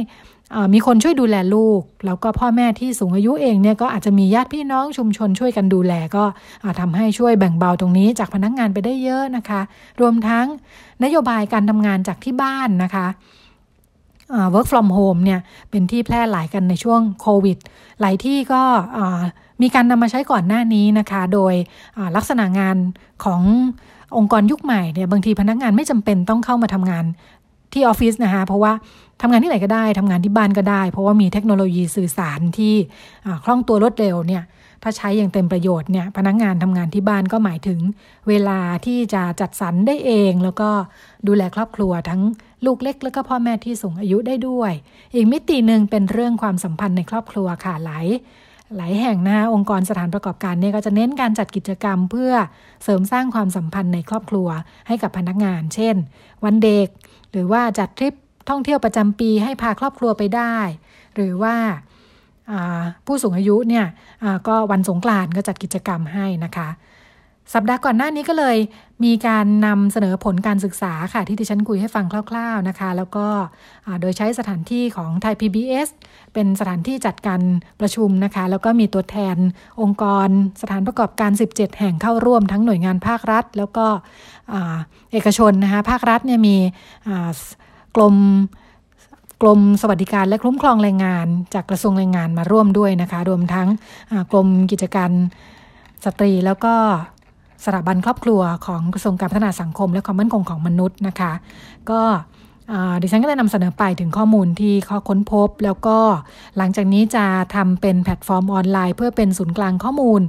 มีคนช่วยดูแลลูก แล้วก็พ่อแม่ที่สูงอายุเองเนี่ยก็อาจจะมีญาติพี่น้องชุมชนช่วยกันดูแลก็ทำให้ช่วยแบ่งเบาตรงนี้จากพนักงานไปได้เยอะนะคะ รวมทั้งนโยบายการทำงานจากที่บ้านนะคะ work from home เนี่ยเป็นที่แพร่หลายกันในช่วงโควิด หลายที่ก็มีการนำมาใช้ก่อนหน้านี้นะคะ โดยลักษณะงานขององค์กรยุคใหม่เนี่ยบางทีพนักงานไม่จำเป็นต้องเข้ามาทำงานที่ออฟฟิศนะคะ เพราะว่าทำงานที่ไหนก็ได้ทำงานที่บ้านก็ได้ เพราะว่ามีเทคโนโลยีสื่อสารที่คล่องตัวรวดเร็วเนี่ย ถ้าใช้อย่างเต็มประโยชน์เนี่ยพนักงานทำงานที่บ้านก็หมายถึง เวลาที่จะจัดสรรได้เอง แล้วก็ดูแลครอบครัวทั้งลูกเล็ก แล้วก็พ่อแม่ที่สูงอายุได้ด้วย อีกมิติหนึ่งเป็นเรื่องความสัมพันธ์ในครอบครัวค่ะหลายหลายแห่งนะคะองค์กรสถานประกอบการเนี่ยก็จะเน้นการจัดกิจกรรมเพื่อเสริมสร้างความสัมพันธ์ในครอบครัวให้กับพนักงาน เช่น วันเด็ก หรือว่าจัดทริปท่องเที่ยวประจำปีให้พาครอบครัวไปได้ หรือว่า ผู้สูงอายุเนี่ยก็วันสงกรานก็จัดกิจกรรมให้นะคะ สัปดาห์ก่อนหน้านี้ก็เลยมีการนำเสนอผลการศึกษาค่ะ ที่ดิฉันคุยให้ฟังคร่าว ๆนะคะ แล้วก็โดยใช้สถานที่ของไทย PBS เป็นสถานที่จัดการประชุมนะคะ แล้วก็มีตัวแทนองค์กรสถานประกอบการ 17 แห่งเข้าร่วมทั้งหน่วยงานภาครัฐ แล้วก็เอกชนนะคะภาครัฐเนี่ยมีกรม กรมสวัสดิการและคุ้มครองแรงงาน จากกระทรวงแรงงานมาร่วมด้วยนะคะ รวมทั้งกรมกิจการสตรีแล้วก็สถาบันครอบครัวของกระทรวงการพัฒนาสังคม และความมั่นคงของมนุษย์นะคะ ก็ดิฉันก็ได้นำเสนอไปถึงข้อมูลที่เขาค้นพบ แล้วก็หลังจากนี้จะทำเป็นแพลตฟอร์มออนไลน์ เพื่อเป็นศูนย์กลางข้อมูล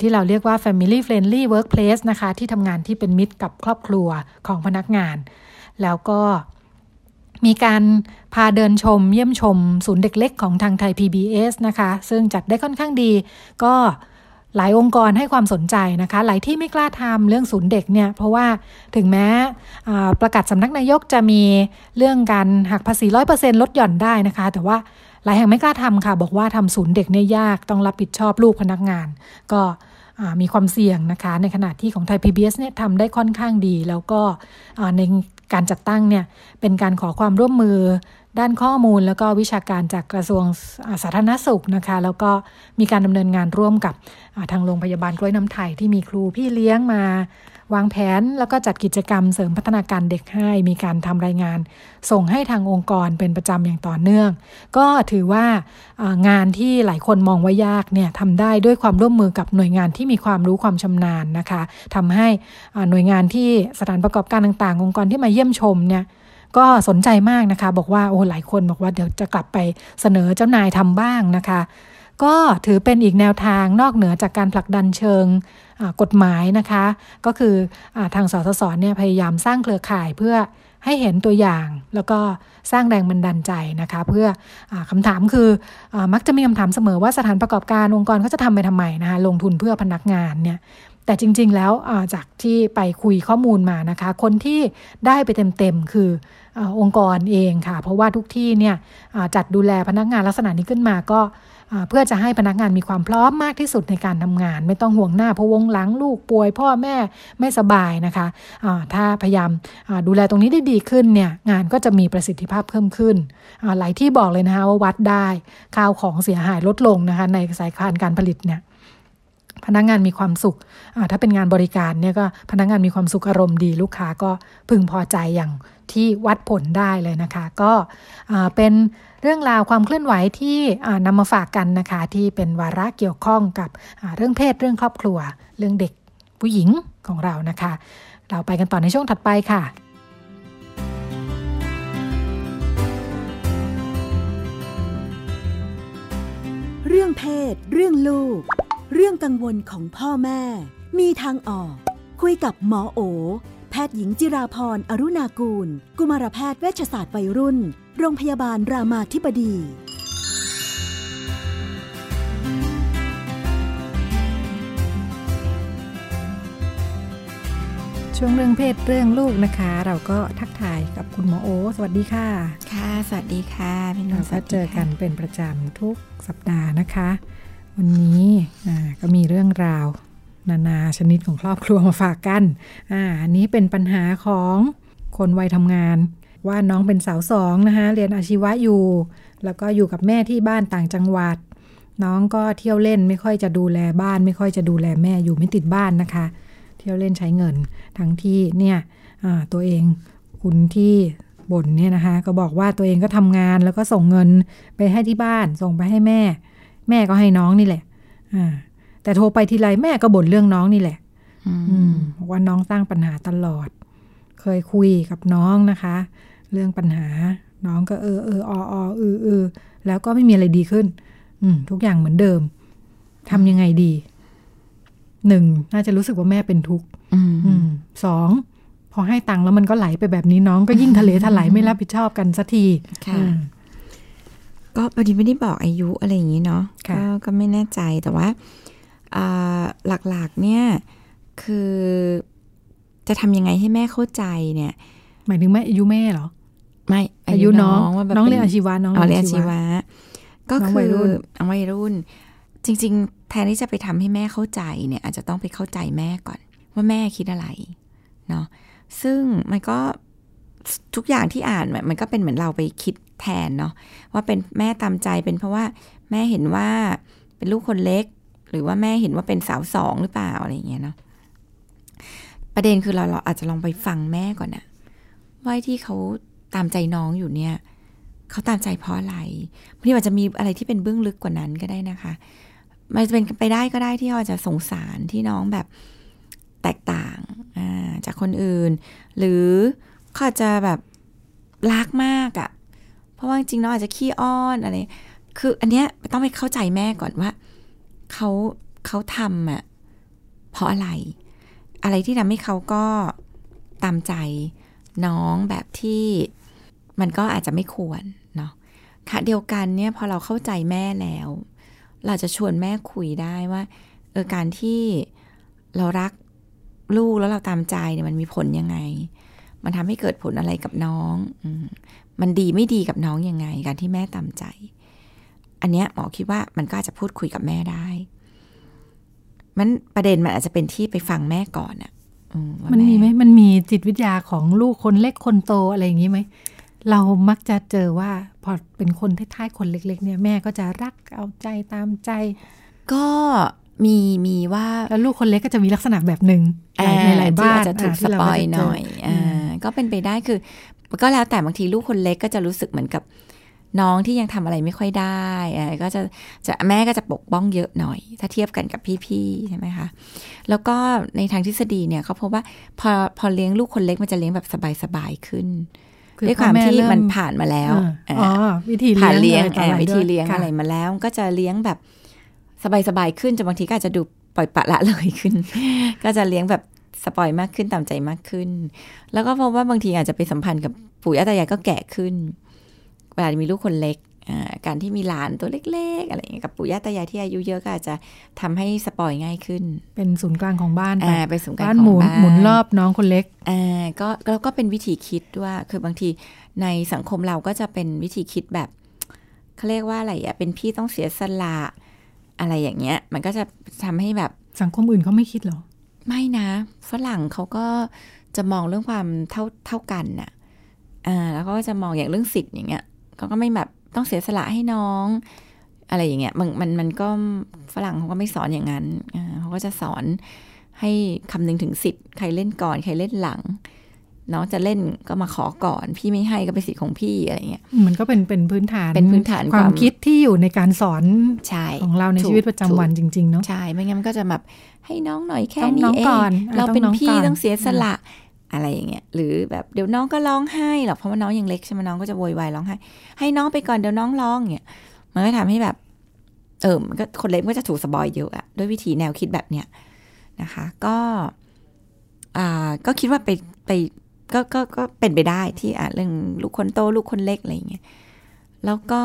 ที่เราเรียกว่า Family Friendly Workplace นะคะ ที่ทำงานที่เป็นมิตรกับครอบครัวของพนักงาน แล้วก็ มีการพาเดินชมเยี่ยมชม ศูนย์เด็กเล็กของทางไทย PBS นะคะ ซึ่งจัดได้ค่อนข้างดี ก็หลายองค์กรให้ความสนใจนะคะ หลายที่ไม่กล้าทำเรื่องศูนย์เด็กเนี่ย เพราะว่าถึงแม้ประกาศสำนักนายกจะมีเรื่องการหักภาษีร้อยเปอร์เซ็นลดหย่อนได้นะคะ แต่ว่าหลายแห่งไม่กล้าทำค่ะ บอกว่าทำศูนย์เด็กเนี่ยยากต้องรับผิดชอบลูกพนักงาน ก็มีความเสี่ยงนะคะ ในขณะที่ของไทย PBS เนี่ยทำได้ค่อนข้างดี แล้วก็ใน การจัดตั้งเนี่ยเป็นการขอความร่วมมือด้านข้อมูลแล้วก็วิชาการจากกระทรวงสาธารณสุขนะคะ แล้วก็มีการดำเนินงานร่วมกับทางโรงพยาบาลกล้วยน้ำไทยที่มีครูพี่เลี้ยงมา วางแผนแล้วก็จัดกิจกรรมเสริมพัฒนาการเด็กให้ มีการทำรายงาน ส่งให้ทางองค์กรเป็นประจำอย่างต่อเนื่อง ก็ถือว่างานที่หลายคนมองว่ายากเนี่ยทำได้ด้วยความร่วมมือกับหน่วยงานที่มีความรู้ความชำนาญนะคะทำให้หน่วยงานที่สถานประกอบการต่างๆ องค์กรที่มาเยี่ยมชมเนี่ยก็สนใจมากนะคะ บอกว่าโอ้หลายคนบอกว่าเดี๋ยวจะกลับไปเสนอเจ้านายทำบ้างนะคะ ก็ถือเป็นอีกแนวทางนอกเหนือจากการผลักดันเชิงกฎหมายนะคะ ก็คืออทางสสสเนี่ยพยายามสร้างเครือข่ายเพื่อให้เห็นตัวอย่างแล้วก็สร้างแรงบันดาลใจนะคะ เพื่ออคำถามคืออมักจะมีคำถามเสมอว่าสถานประกอบการองค์กรเขาจะทำไปทำไมนะคะลงทุนเพื่อพนักงานเนี่ยแต่จริง ๆ แล้วจากที่ไปคุยข้อมูลมานะคะ คนที่ได้ไปเต็ม ๆ คือองค์กรเองค่ะ เพราะว่าทุกที่เนี่ยจัดดูแลพนักงานลักษณะนี้ขึ้นมาก็ เพื่อจะให้พนักงานมีความพร้อมมากที่สุดในการทำงาน ไม่ต้องห่วงหน้าพวงหลังลูกป่วย พ่อแม่ไม่สบายนะคะถ้าพยายามดูแลตรงนี้ได้ดีขึ้นเนี่ยงานก็จะมีประสิทธิภาพเพิ่มขึ้นหลายที่บอกเลยนะคะว่าวัดได้ข้าวของเสียหายลดลงนะคะในสายการการผลิตเนี่ยพนักงงานมีความสุข ถ้าเป็นงานบริการเนี่ยก็พนักงงานมีความสุขอารมณ์ดี ลูกค้าก็พึงพอใจอย่างที่วัดผลได้เลยนะคะ ก็เป็น เรื่องราวความเคลื่อนไหวที่นำมาฝากกันนะคะ ที่เป็นวาระเกี่ยวข้องกับเรื่องเพศเรื่องครอบครัว เรื่องเด็กผู้หญิงของเรานะคะ เราไปกันต่อในช่วงถัดไปค่ะเรื่องเพศ เรื่องลูก เรื่องกังวลของพ่อแม่ มีทางออก คุยกับหมอโอ แพทย์หญิงจิราพรอรุณากูล กุมารแพทย์เวชศาสตร์วัยรุ่น โรงพยาบาลรามาธิบดี ช่วงเรื่องเพศเรื่องลูกนะคะ เราก็ทักทายกับคุณหมอโอ สวัสดีค่ะ ค่ะ สวัสดีค่ะพี่นุ่นก็เจอกันเป็นประจำทุกสัปดาห์นะคะ วันนี้ก็มีเรื่องราว นานาชนิดของครอบครัวมาฝากกัน อ่าอันนี้เป็นปัญหาของคนวัยทำงาน ว่าน้องเป็นสาวสองนะคะเรียนอาชีวะอยู่ แล้วก็อยู่กับแม่ที่บ้านต่างจังหวัด น้องก็เที่ยวเล่นไม่ค่อยจะดูแลบ้าน ไม่ค่อยจะดูแลแม่อยู่ไม่ติดบ้านนะคะ เที่ยวเล่นใช้เงิน ทั้งที่เนี่ยตัวเองคุณที่บ่นเนี่ยนะคะ ก็บอกว่าตัวเองก็ทำงานแล้วก็ส่งเงินไปให้ที่บ้าน ส่งไปให้แม่ แม่ก็ให้น้องนี่แหละอ่าแต่โทรไปทีไรแม่ก็บ่นเรื่องน้องนี่แหละ อืมว่าน้องสร้างปัญหาตลอด เคยคุยกับน้องนะคะ เรื่องปัญหา น้องก็เออเออออเออเออแล้วก็ไม่มีอะไรดีขึ้น อืมทุกอย่างเหมือนเดิมทำยังไงดี หนึ่งน่าจะรู้สึกว่าแม่เป็นทุกข์สองพอให้ตังค์แล้วมันก็ไหลไปแบบนี้น้องก็ยิ่งทะเลถลายไม่รับผิดชอบกันสักทีค่ะก็พอดีไม่ได้บอกอายุอะไรอย่างนี้เนาะก็ก็ไม่แน่ใจแต่ว่าหลักๆ เนี่ย คือจะทำยังไงให้แม่เข้าใจเนี่ย หมายถึงแม่อายุแม่เหรอ ไม่อายุน้องว่าน้องเรียนอาชีวะน้องเรียนอาชีวะ ก็คือน้องวัยรุ่น จริง ๆ แทนที่จะไปทำให้แม่เข้าใจเนี่ย อาจจะต้องไปเข้าใจแม่ก่อน ว่าแม่คิดอะไรเนาะซึ่งมันก็ทุกอย่างที่อ่านมันก็เป็นเหมือนเราไปคิดแทนเนาะว่าเป็นแม่ตามใจเป็นเพราะว่าแม่เห็นว่าเป็นลูกคนเล็ก หรือว่าแม่เห็นว่าเป็นสาวสองหรือเปล่าอะไรเงี้ยเนาะประเด็นคือเราเราอาจจะลองไปฟังแม่ก่อนนะว่าที่เขา ตามใจน้องอยู่เนี่ยเขาตามใจเพราะอะไรบางทีอาจจะมีอะไรที่เป็นเบื้องลึกกว่านั้นก็ได้นะคะมันจะเป็นไปได้ก็ได้ที่เขาจะสงสารที่น้องแบบแตกต่างจากคนอื่น หรือเขาจะแบบรักมากอะ่ะ เพราะว่าจริงน้องอาจจะขี้อ้อนอะไร คืออันเนี้ยต้องไปเข้าใจแม่ก่อนว่าเขาเขาทำอะ่ะเพราะอะไร อะไรที่ทำให้เขาก็ตามใจน้องแบบที่ มันก็อาจจะไม่ควรเนาะค่ะเดียวกันเนี่ยพอเราเข้าใจแม่แล้ว เราจะชวนแม่คุยได้ว่าเออการที่เรารักลูกแล้วเราตามใจเนี่ยมันมีผลยังไง มันทำให้เกิดผลอะไรกับน้องอมันดีไม่ดีกับน้องยังไง การที่แม่ตามใจ อันเนี้ยหมอคิดว่ามันก็อาจจะพูดคุยกับแม่ได้ มันประเด็นมันอาจจะเป็นที่ไปฟังแม่ก่อนอะมันมีไหมมันมีจิตวิทยาของลูกคนเล็กคนโตอะไรอย่างนี้ไหม เรามักจะเจอว่าพอเป็นคนท้ายๆคนเล็ก ๆ เนี่ยแม่ก็จะรักเอาใจตามใจ ก็มีมีว่าแล้วลูกคนเล็กก็จะมีลักษณะแบบหนึ่งในหลายบ้านจะถูกสปอยหน่อยอ่าก็เป็นไปได้คือ ก็แล้วแต่บางทีลูกคนเล็กก็จะรู้สึกเหมือนกับน้องที่ยังทำอะไรไม่ค่อยได้ก็จะจะแม่ก็จะปกป้องเยอะหน่อย ถ้าเทียบกันกับพี่ๆใช่ไหมคะ แล้วก็ในทางทฤษฎีเนี่ยเขาพบว่าพอพอเลี้ยงลูกคนเล็กมันจะเลี้ยงแบบสบายๆขึ้น ด้วยความที่มันผ่านมาแล้วอ๋อวิธีผ่านเลี้ยงวิธีเลี้ยงอะไรมาแล้ว ก็จะเลี้ยงแบบสบายๆขึ้นจนบางทีก็อาจจะดูปล่อยปะละเลยขึ้น ก็จะเลี้ยงแบบสปอยมากขึ้นตามใจมากขึ้น แล้วก็เพราะว่าบางทีอาจจะไปสัมพันธ์กับปู่ย่าตายายก็แก่ขึ้นเวลามีลูกคนเล็ก การที่มีหลานตัวเล็ก ๆ อะไรอย่างเงี้ยกับปู่ย่าตายายที่อายุเยอะก็อาจจะทำให้สปอยง่ายขึ้น เป็นศูนย์กลางของบ้านอ่าเป็นศูนย์กลางของบ้านหมุนรอบน้องคนเล็กอ่าก็แล้วก็เป็นวิธีคิดว่าคือบางทีในสังคมเราก็จะเป็นวิธีคิดแบบเขาเรียกว่าอะไรอะเป็นพี่ต้องเสียสละอะไรอย่างเงี้ย มันก็จะทำให้แบบสังคมอื่นเขาไม่คิดหรอ ไม่นะ ฝรั่งเขาก็จะมองเรื่องความเท่าเท่ากันน่ะอ่าแล้วก็จะมองอย่างเรื่องสิทธิ์อย่างเงี้ยเขาก็ไม่แบบ ต้องเสียสละให้น้อง อะไรอย่างเงี้ยมันมันมันก็ฝรั่งเขาก็ไม่สอนอย่างนั้นเขาก็จะสอนให้คำนึงถึงสิทธิ์ใครเล่นก่อน ใครเล่นหลัง น้องจะเล่นก็มาขอก่อน พี่ไม่ให้ก็เป็นสิทธิ์ของพี่อะไรเงี้ยมันก็เป็นเป็นพื้นฐานเป็นพื้นฐานความคิดที่อยู่ในการสอนใช่ของเราในชีวิตประจำวันจริงๆเนาะใช่ไม่งั้นมันก็จะแบบให้น้องหน่อยแค่นี้เองเราเป็นพี่ต้องเสียสละ อะไรอย่างเงี้ยหรือแบบเดี๋ยวน้องก็ร้องไห้หรอกเพราะว่าน้องยังเล็กใช่ไหมน้องก็จะโวยวายร้องไห้ให้น้องไปก่อนเดี๋ยวน้องร้องเงี้ยมันก็ทำให้แบบ เออมันก็คนเล็กก็จะถูกสบอยเยอะอะด้วยวิธีแนวคิดแบบเนี้ยนะคะ ก็อ่าก็คิดว่าไปไปก็ก็ก็เป็นไปได้ที่อะเรื่องลูกคนโตลูกคนเล็กอะไรเงี้ยแล้วก็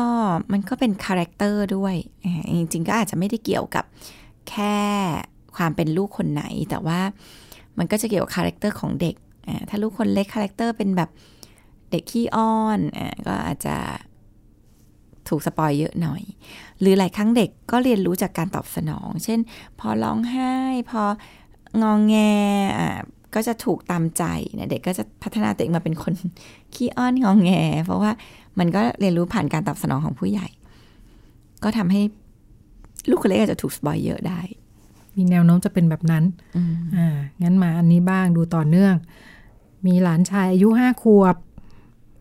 มันก็เป็น character ด้วย จริงๆก็อาจจะไม่ได้เกี่ยวกับแค่ความเป็นลูกคนไหน แต่ว่ามันก็จะเกี่ยวกับ character ของเด็ก ถ้าลูกคนเล็ก character เป็นแบบเด็กขี้อ้อนก็อาจจะถูก spoil เยอะหน่อย หรือหลายครั้งเด็กก็เรียนรู้จากการตอบสนอง เช่น พอร้องไห้ พองอแงอ่าก็จะถูกตามใจเนี่ยเด็กก็จะพัฒนาตัวเองมาเป็นคนขี้อ้อนงองแง เพราะว่ามันก็เรียนรู้ผ่านการตอบสนองของผู้ใหญ่ ก็ทำให้ลูกคนเล็กอาจจะถูก spoil เยอะได้ มีแนวโน้มจะเป็นแบบนั้นอ่างั้นมาอันนี้บ้างดูต่อเนื่อง มีหลานชายอายุห้าขวบ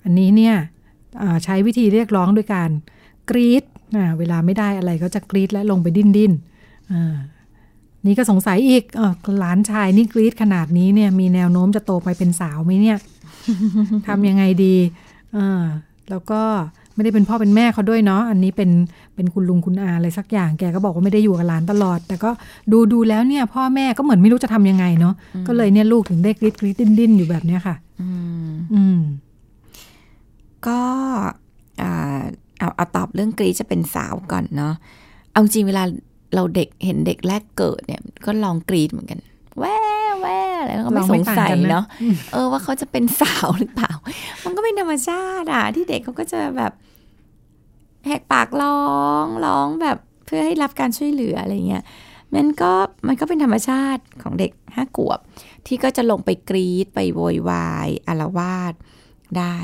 อันนี้เนี่ยใช้วิธีเรียกร้องด้วยการกรี๊ดเวลาไม่ได้อะไรก็จะกรี๊ดและลงไปดิ้นดิ้นนี่ก็สงสัยอีกอหลานชายนี่กรี๊ดขนาดนี้เนี่ยมีแนวโน้มจะโตไปเป็นสาวไหมเนี่ยทำยังไงดีแล้วก็ไม่ได้เป็นพ่อเป็นแม่เขาด้วยเนาะอันนี้เป็น เป็นคุณลุงคุณอาอะไรสักอย่าง แกก็บอกว่าไม่ได้อยู่กับหลานตลอด แต่ก็ดูดูแล้วเนี่ย พ่อแม่ก็เหมือนไม่รู้จะทำยังไงเนาะก็เลยเนี่ยลูกถึงได้กรีดกรีดดิ้นดิ้นอยู่แบบเนี้ยค่ะ อืมก็เอาเอาตอบเรื่องกรีดจะเป็นสาวก่อนเนาะเอาจริงเวลาเราเด็กเห็นเด็กแรกเกิดเนี่ย ก็ลองกรีดเหมือนกันแว่แว่แล้วก็ไม่สงสัยเนาะเออว่าเขาจะเป็นสาวหรือเปล่า มันก็เป็นธรรมชาติอะที่เด็กเขาก็จะแบบ แหกปากร้องร้องแบบเพื่อให้รับการช่วยเหลืออะไรเงี้ยมันก็มันก็เป็นธรรมชาติของเด็กห้าขวบ ที่ก็จะลงไปกรีดไปโวยวายอารวาสได้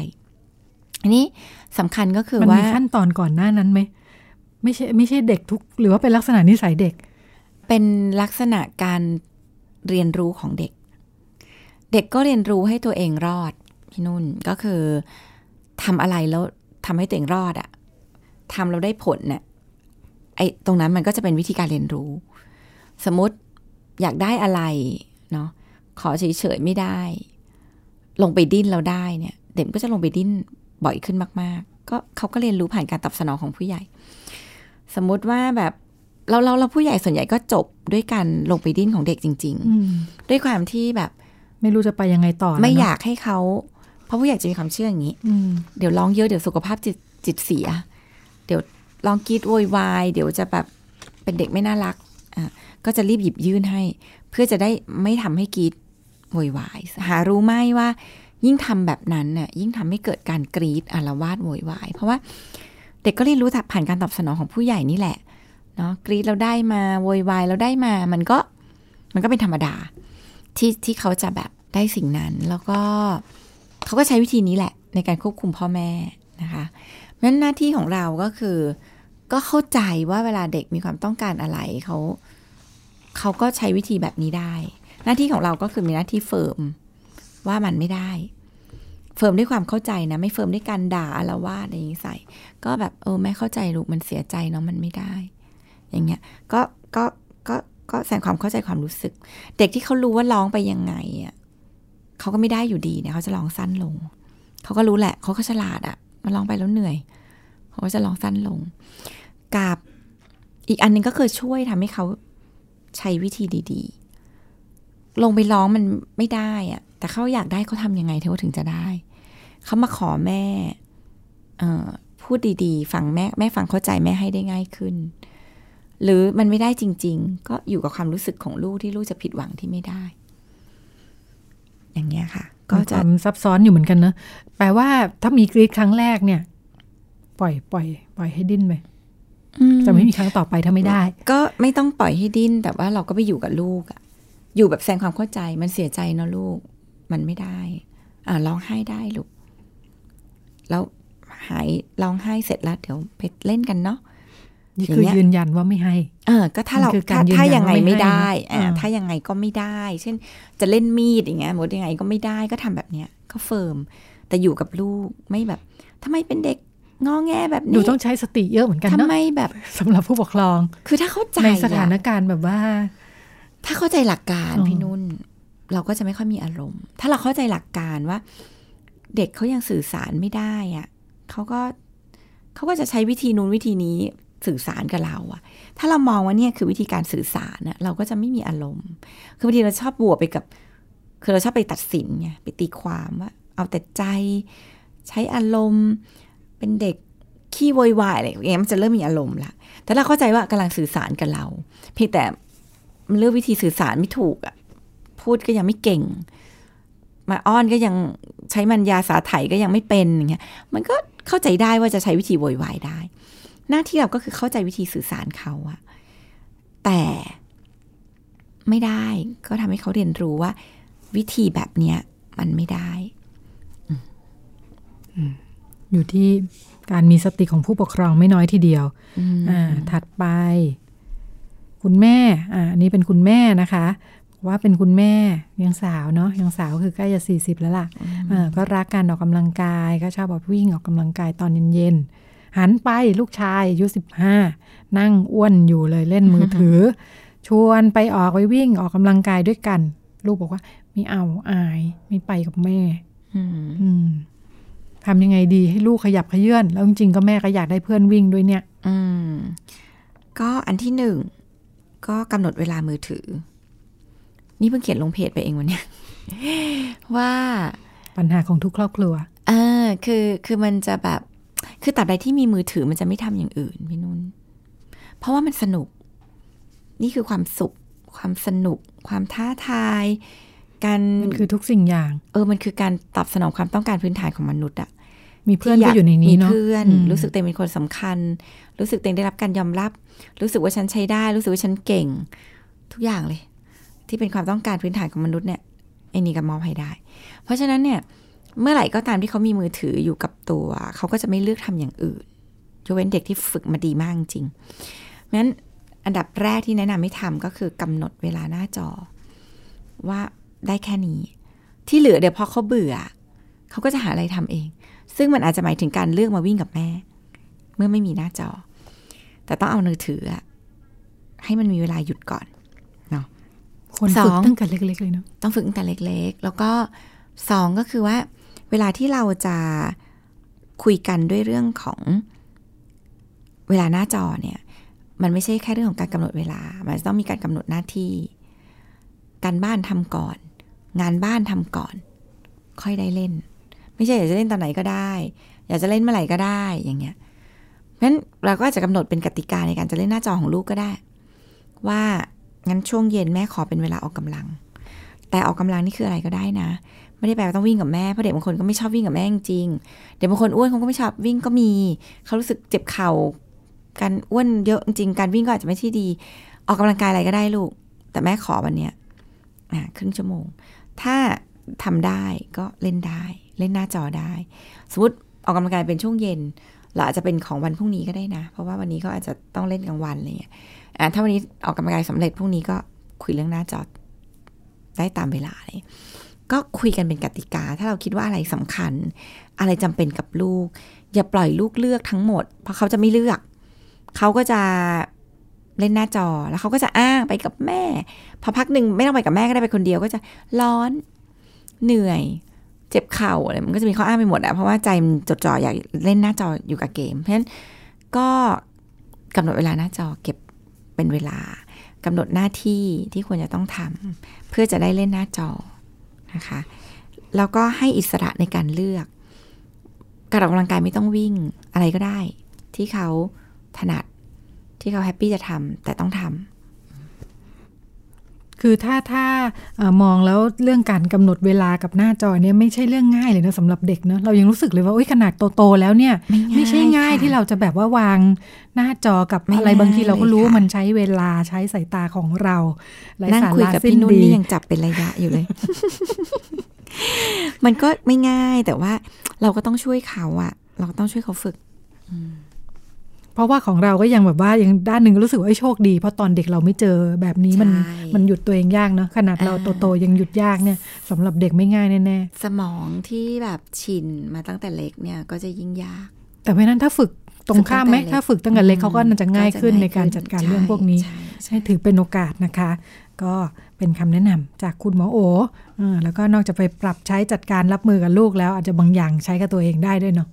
อันนี้สำคัญก็คือว่ามันมีขั้นตอนก่อนหน้านั้นไหมไม่ใช่ไม่ใช่เด็กทุก หรือว่าเป็นลักษณะนิสัยเด็ก เป็นลักษณะการเรียนรู้ของเด็ก เด็กก็เรียนรู้ให้ตัวเองรอดพี่นุ่นก็คือทำอะไรแล้วทำให้ตัวเองรอดอะ ทำเราได้ผลเนี่ยไอ้ตรงนั้นมันก็จะเป็นวิธีการเรียนรู้ สมมติอยากได้อะไรเนาะขอเฉยๆไม่ได้ ลงไปดิ้นเราได้เนี่ยเด็กก็จะลงไปดิ้นบ่อยขึ้นมาก ๆ ก็เขาก็เรียนรู้ผ่านการตอบสนองของผู้ใหญ่ สมมุติว่าแบบเราเราเราผู้ใหญ่ส่วนใหญ่ก็จบด้วยการลงไปดิ้นของเด็กจริง ๆ ด้วยความที่แบบ ไม่รู้จะไปยังไงต่อ ไม่อยากให้เขา เพราะผู้ใหญ่จะมีความเชื่ออย่างนี้เดี๋ยวร้องเยอะเดี๋ยวสุขภาพจิตจิตเสีย เดี๋ยวลองกีดโวยวายเดี๋ยวจะแบบเป็นเด็กไม่น่ารักอะก็จะรีบหยิบยื่นให้ เพื่อจะได้ไม่ทำให้กีดโวยวายหารู้ไหมว่า ยิ่งทำแบบนั้นน่ะยิ่งทำให้เกิดการกรีดอารวาสโวยวาย เพราะว่าเด็กก็เรียนรู้ผ่านการตอบสนองของผู้ใหญ่นี่แหละเนาะกรีดเราได้มาโวยวายเราได้มา มันก็มันก็เป็นธรรมดา ที่ที่เขาจะแบบได้สิ่งนั้น แล้วก็เขาก็ใช้วิธีนี้แหละ ในการควบคุมพ่อแม่นะคะ นั้นหน้าที่ของเราก็คือ ก็เข้าใจว่าเวลาเด็กมีความต้องการอะไรเขาเขาก็ใช้วิธีแบบนี้ได้ หน้าที่ของเราก็คือมีหน้าที่เฟิร์มว่ามันไม่ได้ firm ด้วยความเข้าใจนะ ไม่ firm ด้วยการด่าอาละวาดอะไรอย่างนี้ใส่ ก็แบบเออแม่เข้าใจลูกมันเสียใจเนาะมันไม่ได้ อย่างเงี้ยก็ก็ก็ก็แสดงความเข้าใจความรู้สึก เด็กที่เขารู้ว่าร้องไปยังไงอะเขาก็ไม่ได้อยู่ดีเนี่ยเขาจะร้องสั้นลง เขาก็รู้แหละเขาก็ฉลาดอะ่ะ มันร้องไปแล้วเหนื่อยเขาก็จะร้องสั้นลง กับอีกอันนึงก็คือช่วยทำให้เขาใช้วิธีดี ๆ ลงไปร้องมันไม่ได้อะแต่เขาอยากได้เขาทำยังไงเขาถึงจะได้ เขามาขอแม่เอพูดดีๆ ฟังแม่แม่ฟังเข้าใจแม่ให้ได้ง่ายขึ้น หรือมันไม่ได้จริง ๆ ก็อยู่กับความรู้สึกของลูกที่ลูกจะผิดหวังที่ไม่ได้ อย่างเงี้ยค่ะ ก็จะซับซ้อนอยู่เหมือนกันเนอะแปลว่าถ้ามีกรีดครั้งแรกเนี่ย ปล่อยปล่อย ปล่อยให้ดิ้นไปจะไม่มีครั้งต่อไปถ้าไม่ได้ ก็ไม่ต้องปล่อยให้ดิ้นแต่ว่าเราก็ไปอยู่กับลูกอะอยู่แบบแสดงความเข้าใจมันเสียใจเนาะลูก มันไม่ได้ อ่าร้องไห้ได้ลูกแล้วหายร้องไห้เสร็จแล้วเดี๋ยวไปเล่นกันเนาะ นี่คือยืนยันว่าไม่ให้ เออ ก็ถ้าเราถ้าถ้ายังไงไม่ได้อ่าถ้ายังไงก็ไม่ได้ เช่น จะเล่นมีดอย่างเงี้ยหมดยังไงก็ไม่ได้ก็ทำแบบเนี้ยก็เฟิร์ม แต่อยู่กับลูกไม่แบบทำไมเป็นเด็กงอแงแบบนี้ดูต้องใช้สติเยอะเหมือนกันเนาะทำไมแบบสำหรับผู้ปกครอง คือถ้าเข้าใจในสถานการณ์แบบว่า ถ้าเข้าใจหลักการพี่นุ่น เราก็จะไม่ค่อยมีอารมณ์ ถ้าเราเข้าใจหลักการว่า เด็กเขายังสื่อสารไม่ได้อะเขาก็เขาก็จะใช้วิธีนู้นวิธีนี้ สื่อสารกับเราอะถ้าเรามองว่าเนี่ยคือวิธีการสื่อสารนะเราก็จะไม่มีอารมณ์ คือบางทีเราชอบบวกไปกับ คือเราชอบไปตัดสินไงไปตีความว่า เอาแต่ใจใช้อารมณ์ เป็นเด็กขี้โวยวายอะไรอย่างเงี้ยมันจะเริ่มมีอารมณ์ละแต่เราเข้าใจว่ากำลังสื่อสารกับเรา เพียงแต่มันเลือกวิธีสื่อสารไม่ถูกอะพูดก็ยังไม่เก่ง มาอ้อนก็ยังใช้มันยาสาไถก็ยังไม่เป็นอย่างเงี้ยมันก็เข้าใจได้ว่าจะใช้วิธีโวยวายได้ หน้าที่เราก็คือเข้าใจวิธีสื่อสารเขาอะแต่ไม่ได้ก็ทำให้เขาเรียนรู้ว่า วิธีแบบเนี้ยมันไม่ได้อยู่ที่การมีสติของผู้ปกครองไม่น้อยทีเดียวอ่าถัดไป คุณแม่อ่าอันนี้เป็นคุณแม่นะคะ ว่าเป็นคุณแม่ยังสาวเนาะยังสาวคือใกล้จะสี่สิบแล้วล่ะอ่าก็รักการออกกำลังกายก็ชอบแบบวิ่งออกกำลังกายตอนเย็นๆ หันไปลูกชายอายุสิบห้านั่งอ้วนอยู่เลยเล่นมือถือ ชวนไปออกไปวิ่งออกกำลังกายด้วยกัน ลูกบอกว่าไม่เอาอายไม่ไปกับแม่อืมทำยังไงดีให้ลูกขยับขยื่นแล้วจริงๆก็แม่ก็อยากได้เพื่อนวิ่งด้วยเนี่ย อืม ก็อันที่หนึ่งก็กำหนดเวลามือถือ นี่เพิ่งเขียนลงเพจไปเองวันนี้ว่าปัญหาของทุกครอบครัว เออ คือ คือมันจะแบบ คือตับใดที่มีมือถือมันจะไม่ทำอย่างอื่นพี่นุ่น เพราะว่ามันสนุก นี่คือความสุข ความสนุก ความท้าทาย การมันคือทุกสิ่งอย่าง เออ มันคือการตอบสนองความต้องการพื้นฐานของมนุษย์อะมีเพื่อนก็อยู่ในนี้เนาะมีเพื่อน รู้สึกตัวเองเป็นคนสำคัญ รู้สึกตัวเองได้รับการยอมรับ รู้สึกว่าฉันใช้ได้ รู้สึกว่าฉันเก่ง ทุกอย่างเลย ที่เป็นความต้องการพื้นฐานของมนุษย์เนี่ยไอ้นี่ก็มอบให้ได้ เพราะฉะนั้นเนี่ย เมื่อไหร่ก็ตามที่เขามีมือถืออยู่กับตัว เขาก็จะไม่เลือกทำอย่างอื่นยกเว้นเด็กที่ฝึกมาดีมากจริงงั้นอันดับแรกที่แนะนำให้ทำก็คือกำหนดเวลาหน้าจอ ว่าได้แค่นี้ ที่เหลือเดี๋ยวพอเขาเบื่อ เขาก็จะหาอะไรทำเอง ซึ่งมันอาจจะหมายถึงการเลือกมาวิ่งกับแม่ เมื่อไม่มีหน้าจอ แต่ต้องเอามือถือให้มันมีเวลาหยุดก่อนเนาะคนฝึกตั้งแต่เล็กๆเลยเนาะต้องฝึกตั้งแต่เล็ก ๆ แล้วก็สองก็คือว่า เวลาที่เราจะคุยกันด้วยเรื่องของเวลาหน้าจอเนี่ย มันไม่ใช่แค่เรื่องของการกำหนดเวลา มันต้องมีการกำหนดหน้าที่ การบ้านทำก่อน งานบ้านทำก่อน ค่อยได้เล่น ไม่ใช่อยากจะเล่นตอนไหนก็ได้ อยากจะเล่นเมื่อไหร่ก็ได้อย่างเงี้ยเพราะฉะนั้นเราก็อาจจะกำหนดเป็นกติกาในการจะเล่นหน้าจอของลูกก็ได้ ว่างั้นช่วงเย็นแม่ขอเป็นเวลาออกกำลัง แต่ออกกำลังนี่คืออะไรก็ได้นะ ไม่ได้แปลว่าต้องวิ่งกับแม่เพราะเด็กบางคนก็ไม่ชอบวิ่งกับแม่จริงเด็กบางคนอ้วนเขาก็ไม่ชอบวิ่งก็มีเขารู้สึกเจ็บเข่าการอ้วนเยอะจริงการวิ่งก็อาจจะไม่ที่ดี ออกกำลังกายอะไรก็ได้ลูก แต่แม่ขอวันเนี้ยครึ่งชั่วโมง ถ้าทำได้ก็เล่นได้ เล่นหน้าจอได้ สมมติออกกำลังกายเป็นช่วงเย็นเราอาจจะเป็นของวันพรุ่งนี้ก็ได้นะ เพราะว่าวันนี้ก็อาจจะต้องเล่นกลางวันอะไรเงี้ยถ้าวันนี้ออกกำลังกายสำเร็จพรุ่งนี้ก็คุยเรื่องหน้าจอได้ตามเวลาเลย ก็คุยกันเป็นกติกา ถ้าเราคิดว่าอะไรสำคัญ อะไรจำเป็นกับลูก อย่าปล่อยลูกเลือกทั้งหมด เพราะเขาจะไม่เลือก เขาก็จะเล่นหน้าจอแล้วเขาก็จะอ้างไปกับแม่ พอพักหนึ่งไม่ต้องไปกับแม่ก็ได้ไปคนเดียวก็จะร้อนเหนื่อย เจ็บเข่าอะไรมันก็จะมีข้ออ้างไปหมดอะเพราะว่าใจมันจดจ่ออยากเล่นหน้าจออยู่กับเกม เพราะฉะนั้นก็กำหนดเวลาหน้าจอเก็บเป็นเวลากำหนดหน้าที่ที่ควรจะต้องทำเพื่อจะได้เล่นหน้าจอ นะคะแล้วก็ให้อิสระในการเลือก การออกกำลังกายไม่ต้องวิ่งอะไรก็ได้ ที่เขาถนัดที่เขาแฮปปี้จะทำแต่ต้องทำ คือถ้าถ้ามองแล้วเรื่องการกำหนดเวลากับหน้าจอเนี่ยไม่ใช่เรื่องง่ายเลยนะสำหรับเด็กเนาะเรายังรู้สึกเลยว่าขนาดโตๆแล้วเนี่ยไมไม่ใช่ง่ายที่เราจะแบบว่าวางหน้าจอกับอะไรบางทีเราก็รู้ว่ามันใช้เวลาใช้สายตาของเรานั่งคุยกับพี่นุ่นนี่ยังจับเป็นระยะอยู่เลย มันก็ไม่ง่ายแต่ว่าเราก็ต้องช่วยเขาอะเราต้องช่วยเขาฝึก เพราะว่าของเราก็ยังแบบว่ายังด้านหนึ่งรู้สึกว่าโชคดี เพราะตอนเด็กเราไม่เจอแบบนี้มันมันหยุดตัวเองยากเนาะขนาดเราโตๆยังหยุดยากเนี่ยสำหรับเด็กไม่ง่ายแน่ๆสมองที่แบบชินมาตั้งแต่เล็กเนี่ยก็จะยิ่งยาก แต่เพราะนั้นถ้าฝึกตรงข้ามไหมถ้าฝึกตั้งแต่เล็กเขาก็จะง่ายขึ้นในการจัดการเรื่องพวกนี้ใช่ถือเป็นโอกาสนะคะ ก็เป็นคำแนะนำจากคุณหมอโอ แล้วก็นอกจากไปปรับใช้จัดการรับมือกับลูกแล้ว อาจจะบางอย่างใช้กับตัวเองได้ด้วยเนาะ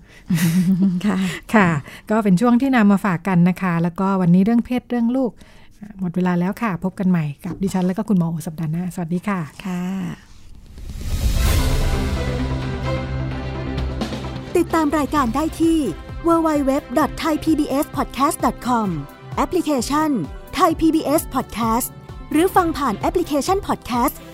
ค่ะค่ะ ก็เป็นช่วงที่นำมาฝากกันนะคะ แล้วก็วันนี้เรื่องเพศเรื่องลูก หมดเวลาแล้วค่ะ พบกันใหม่กับดิฉันและก็คุณหมอโอสัปดาห์หน้าสวัสดีค่ะค่ะ ติดตามรายการได้ที่ www.thaipbspodcast.com แอปพลิเคชัน Thai PBS Podcast หรือฟังผ่านแอปพลิเคชัน Podcast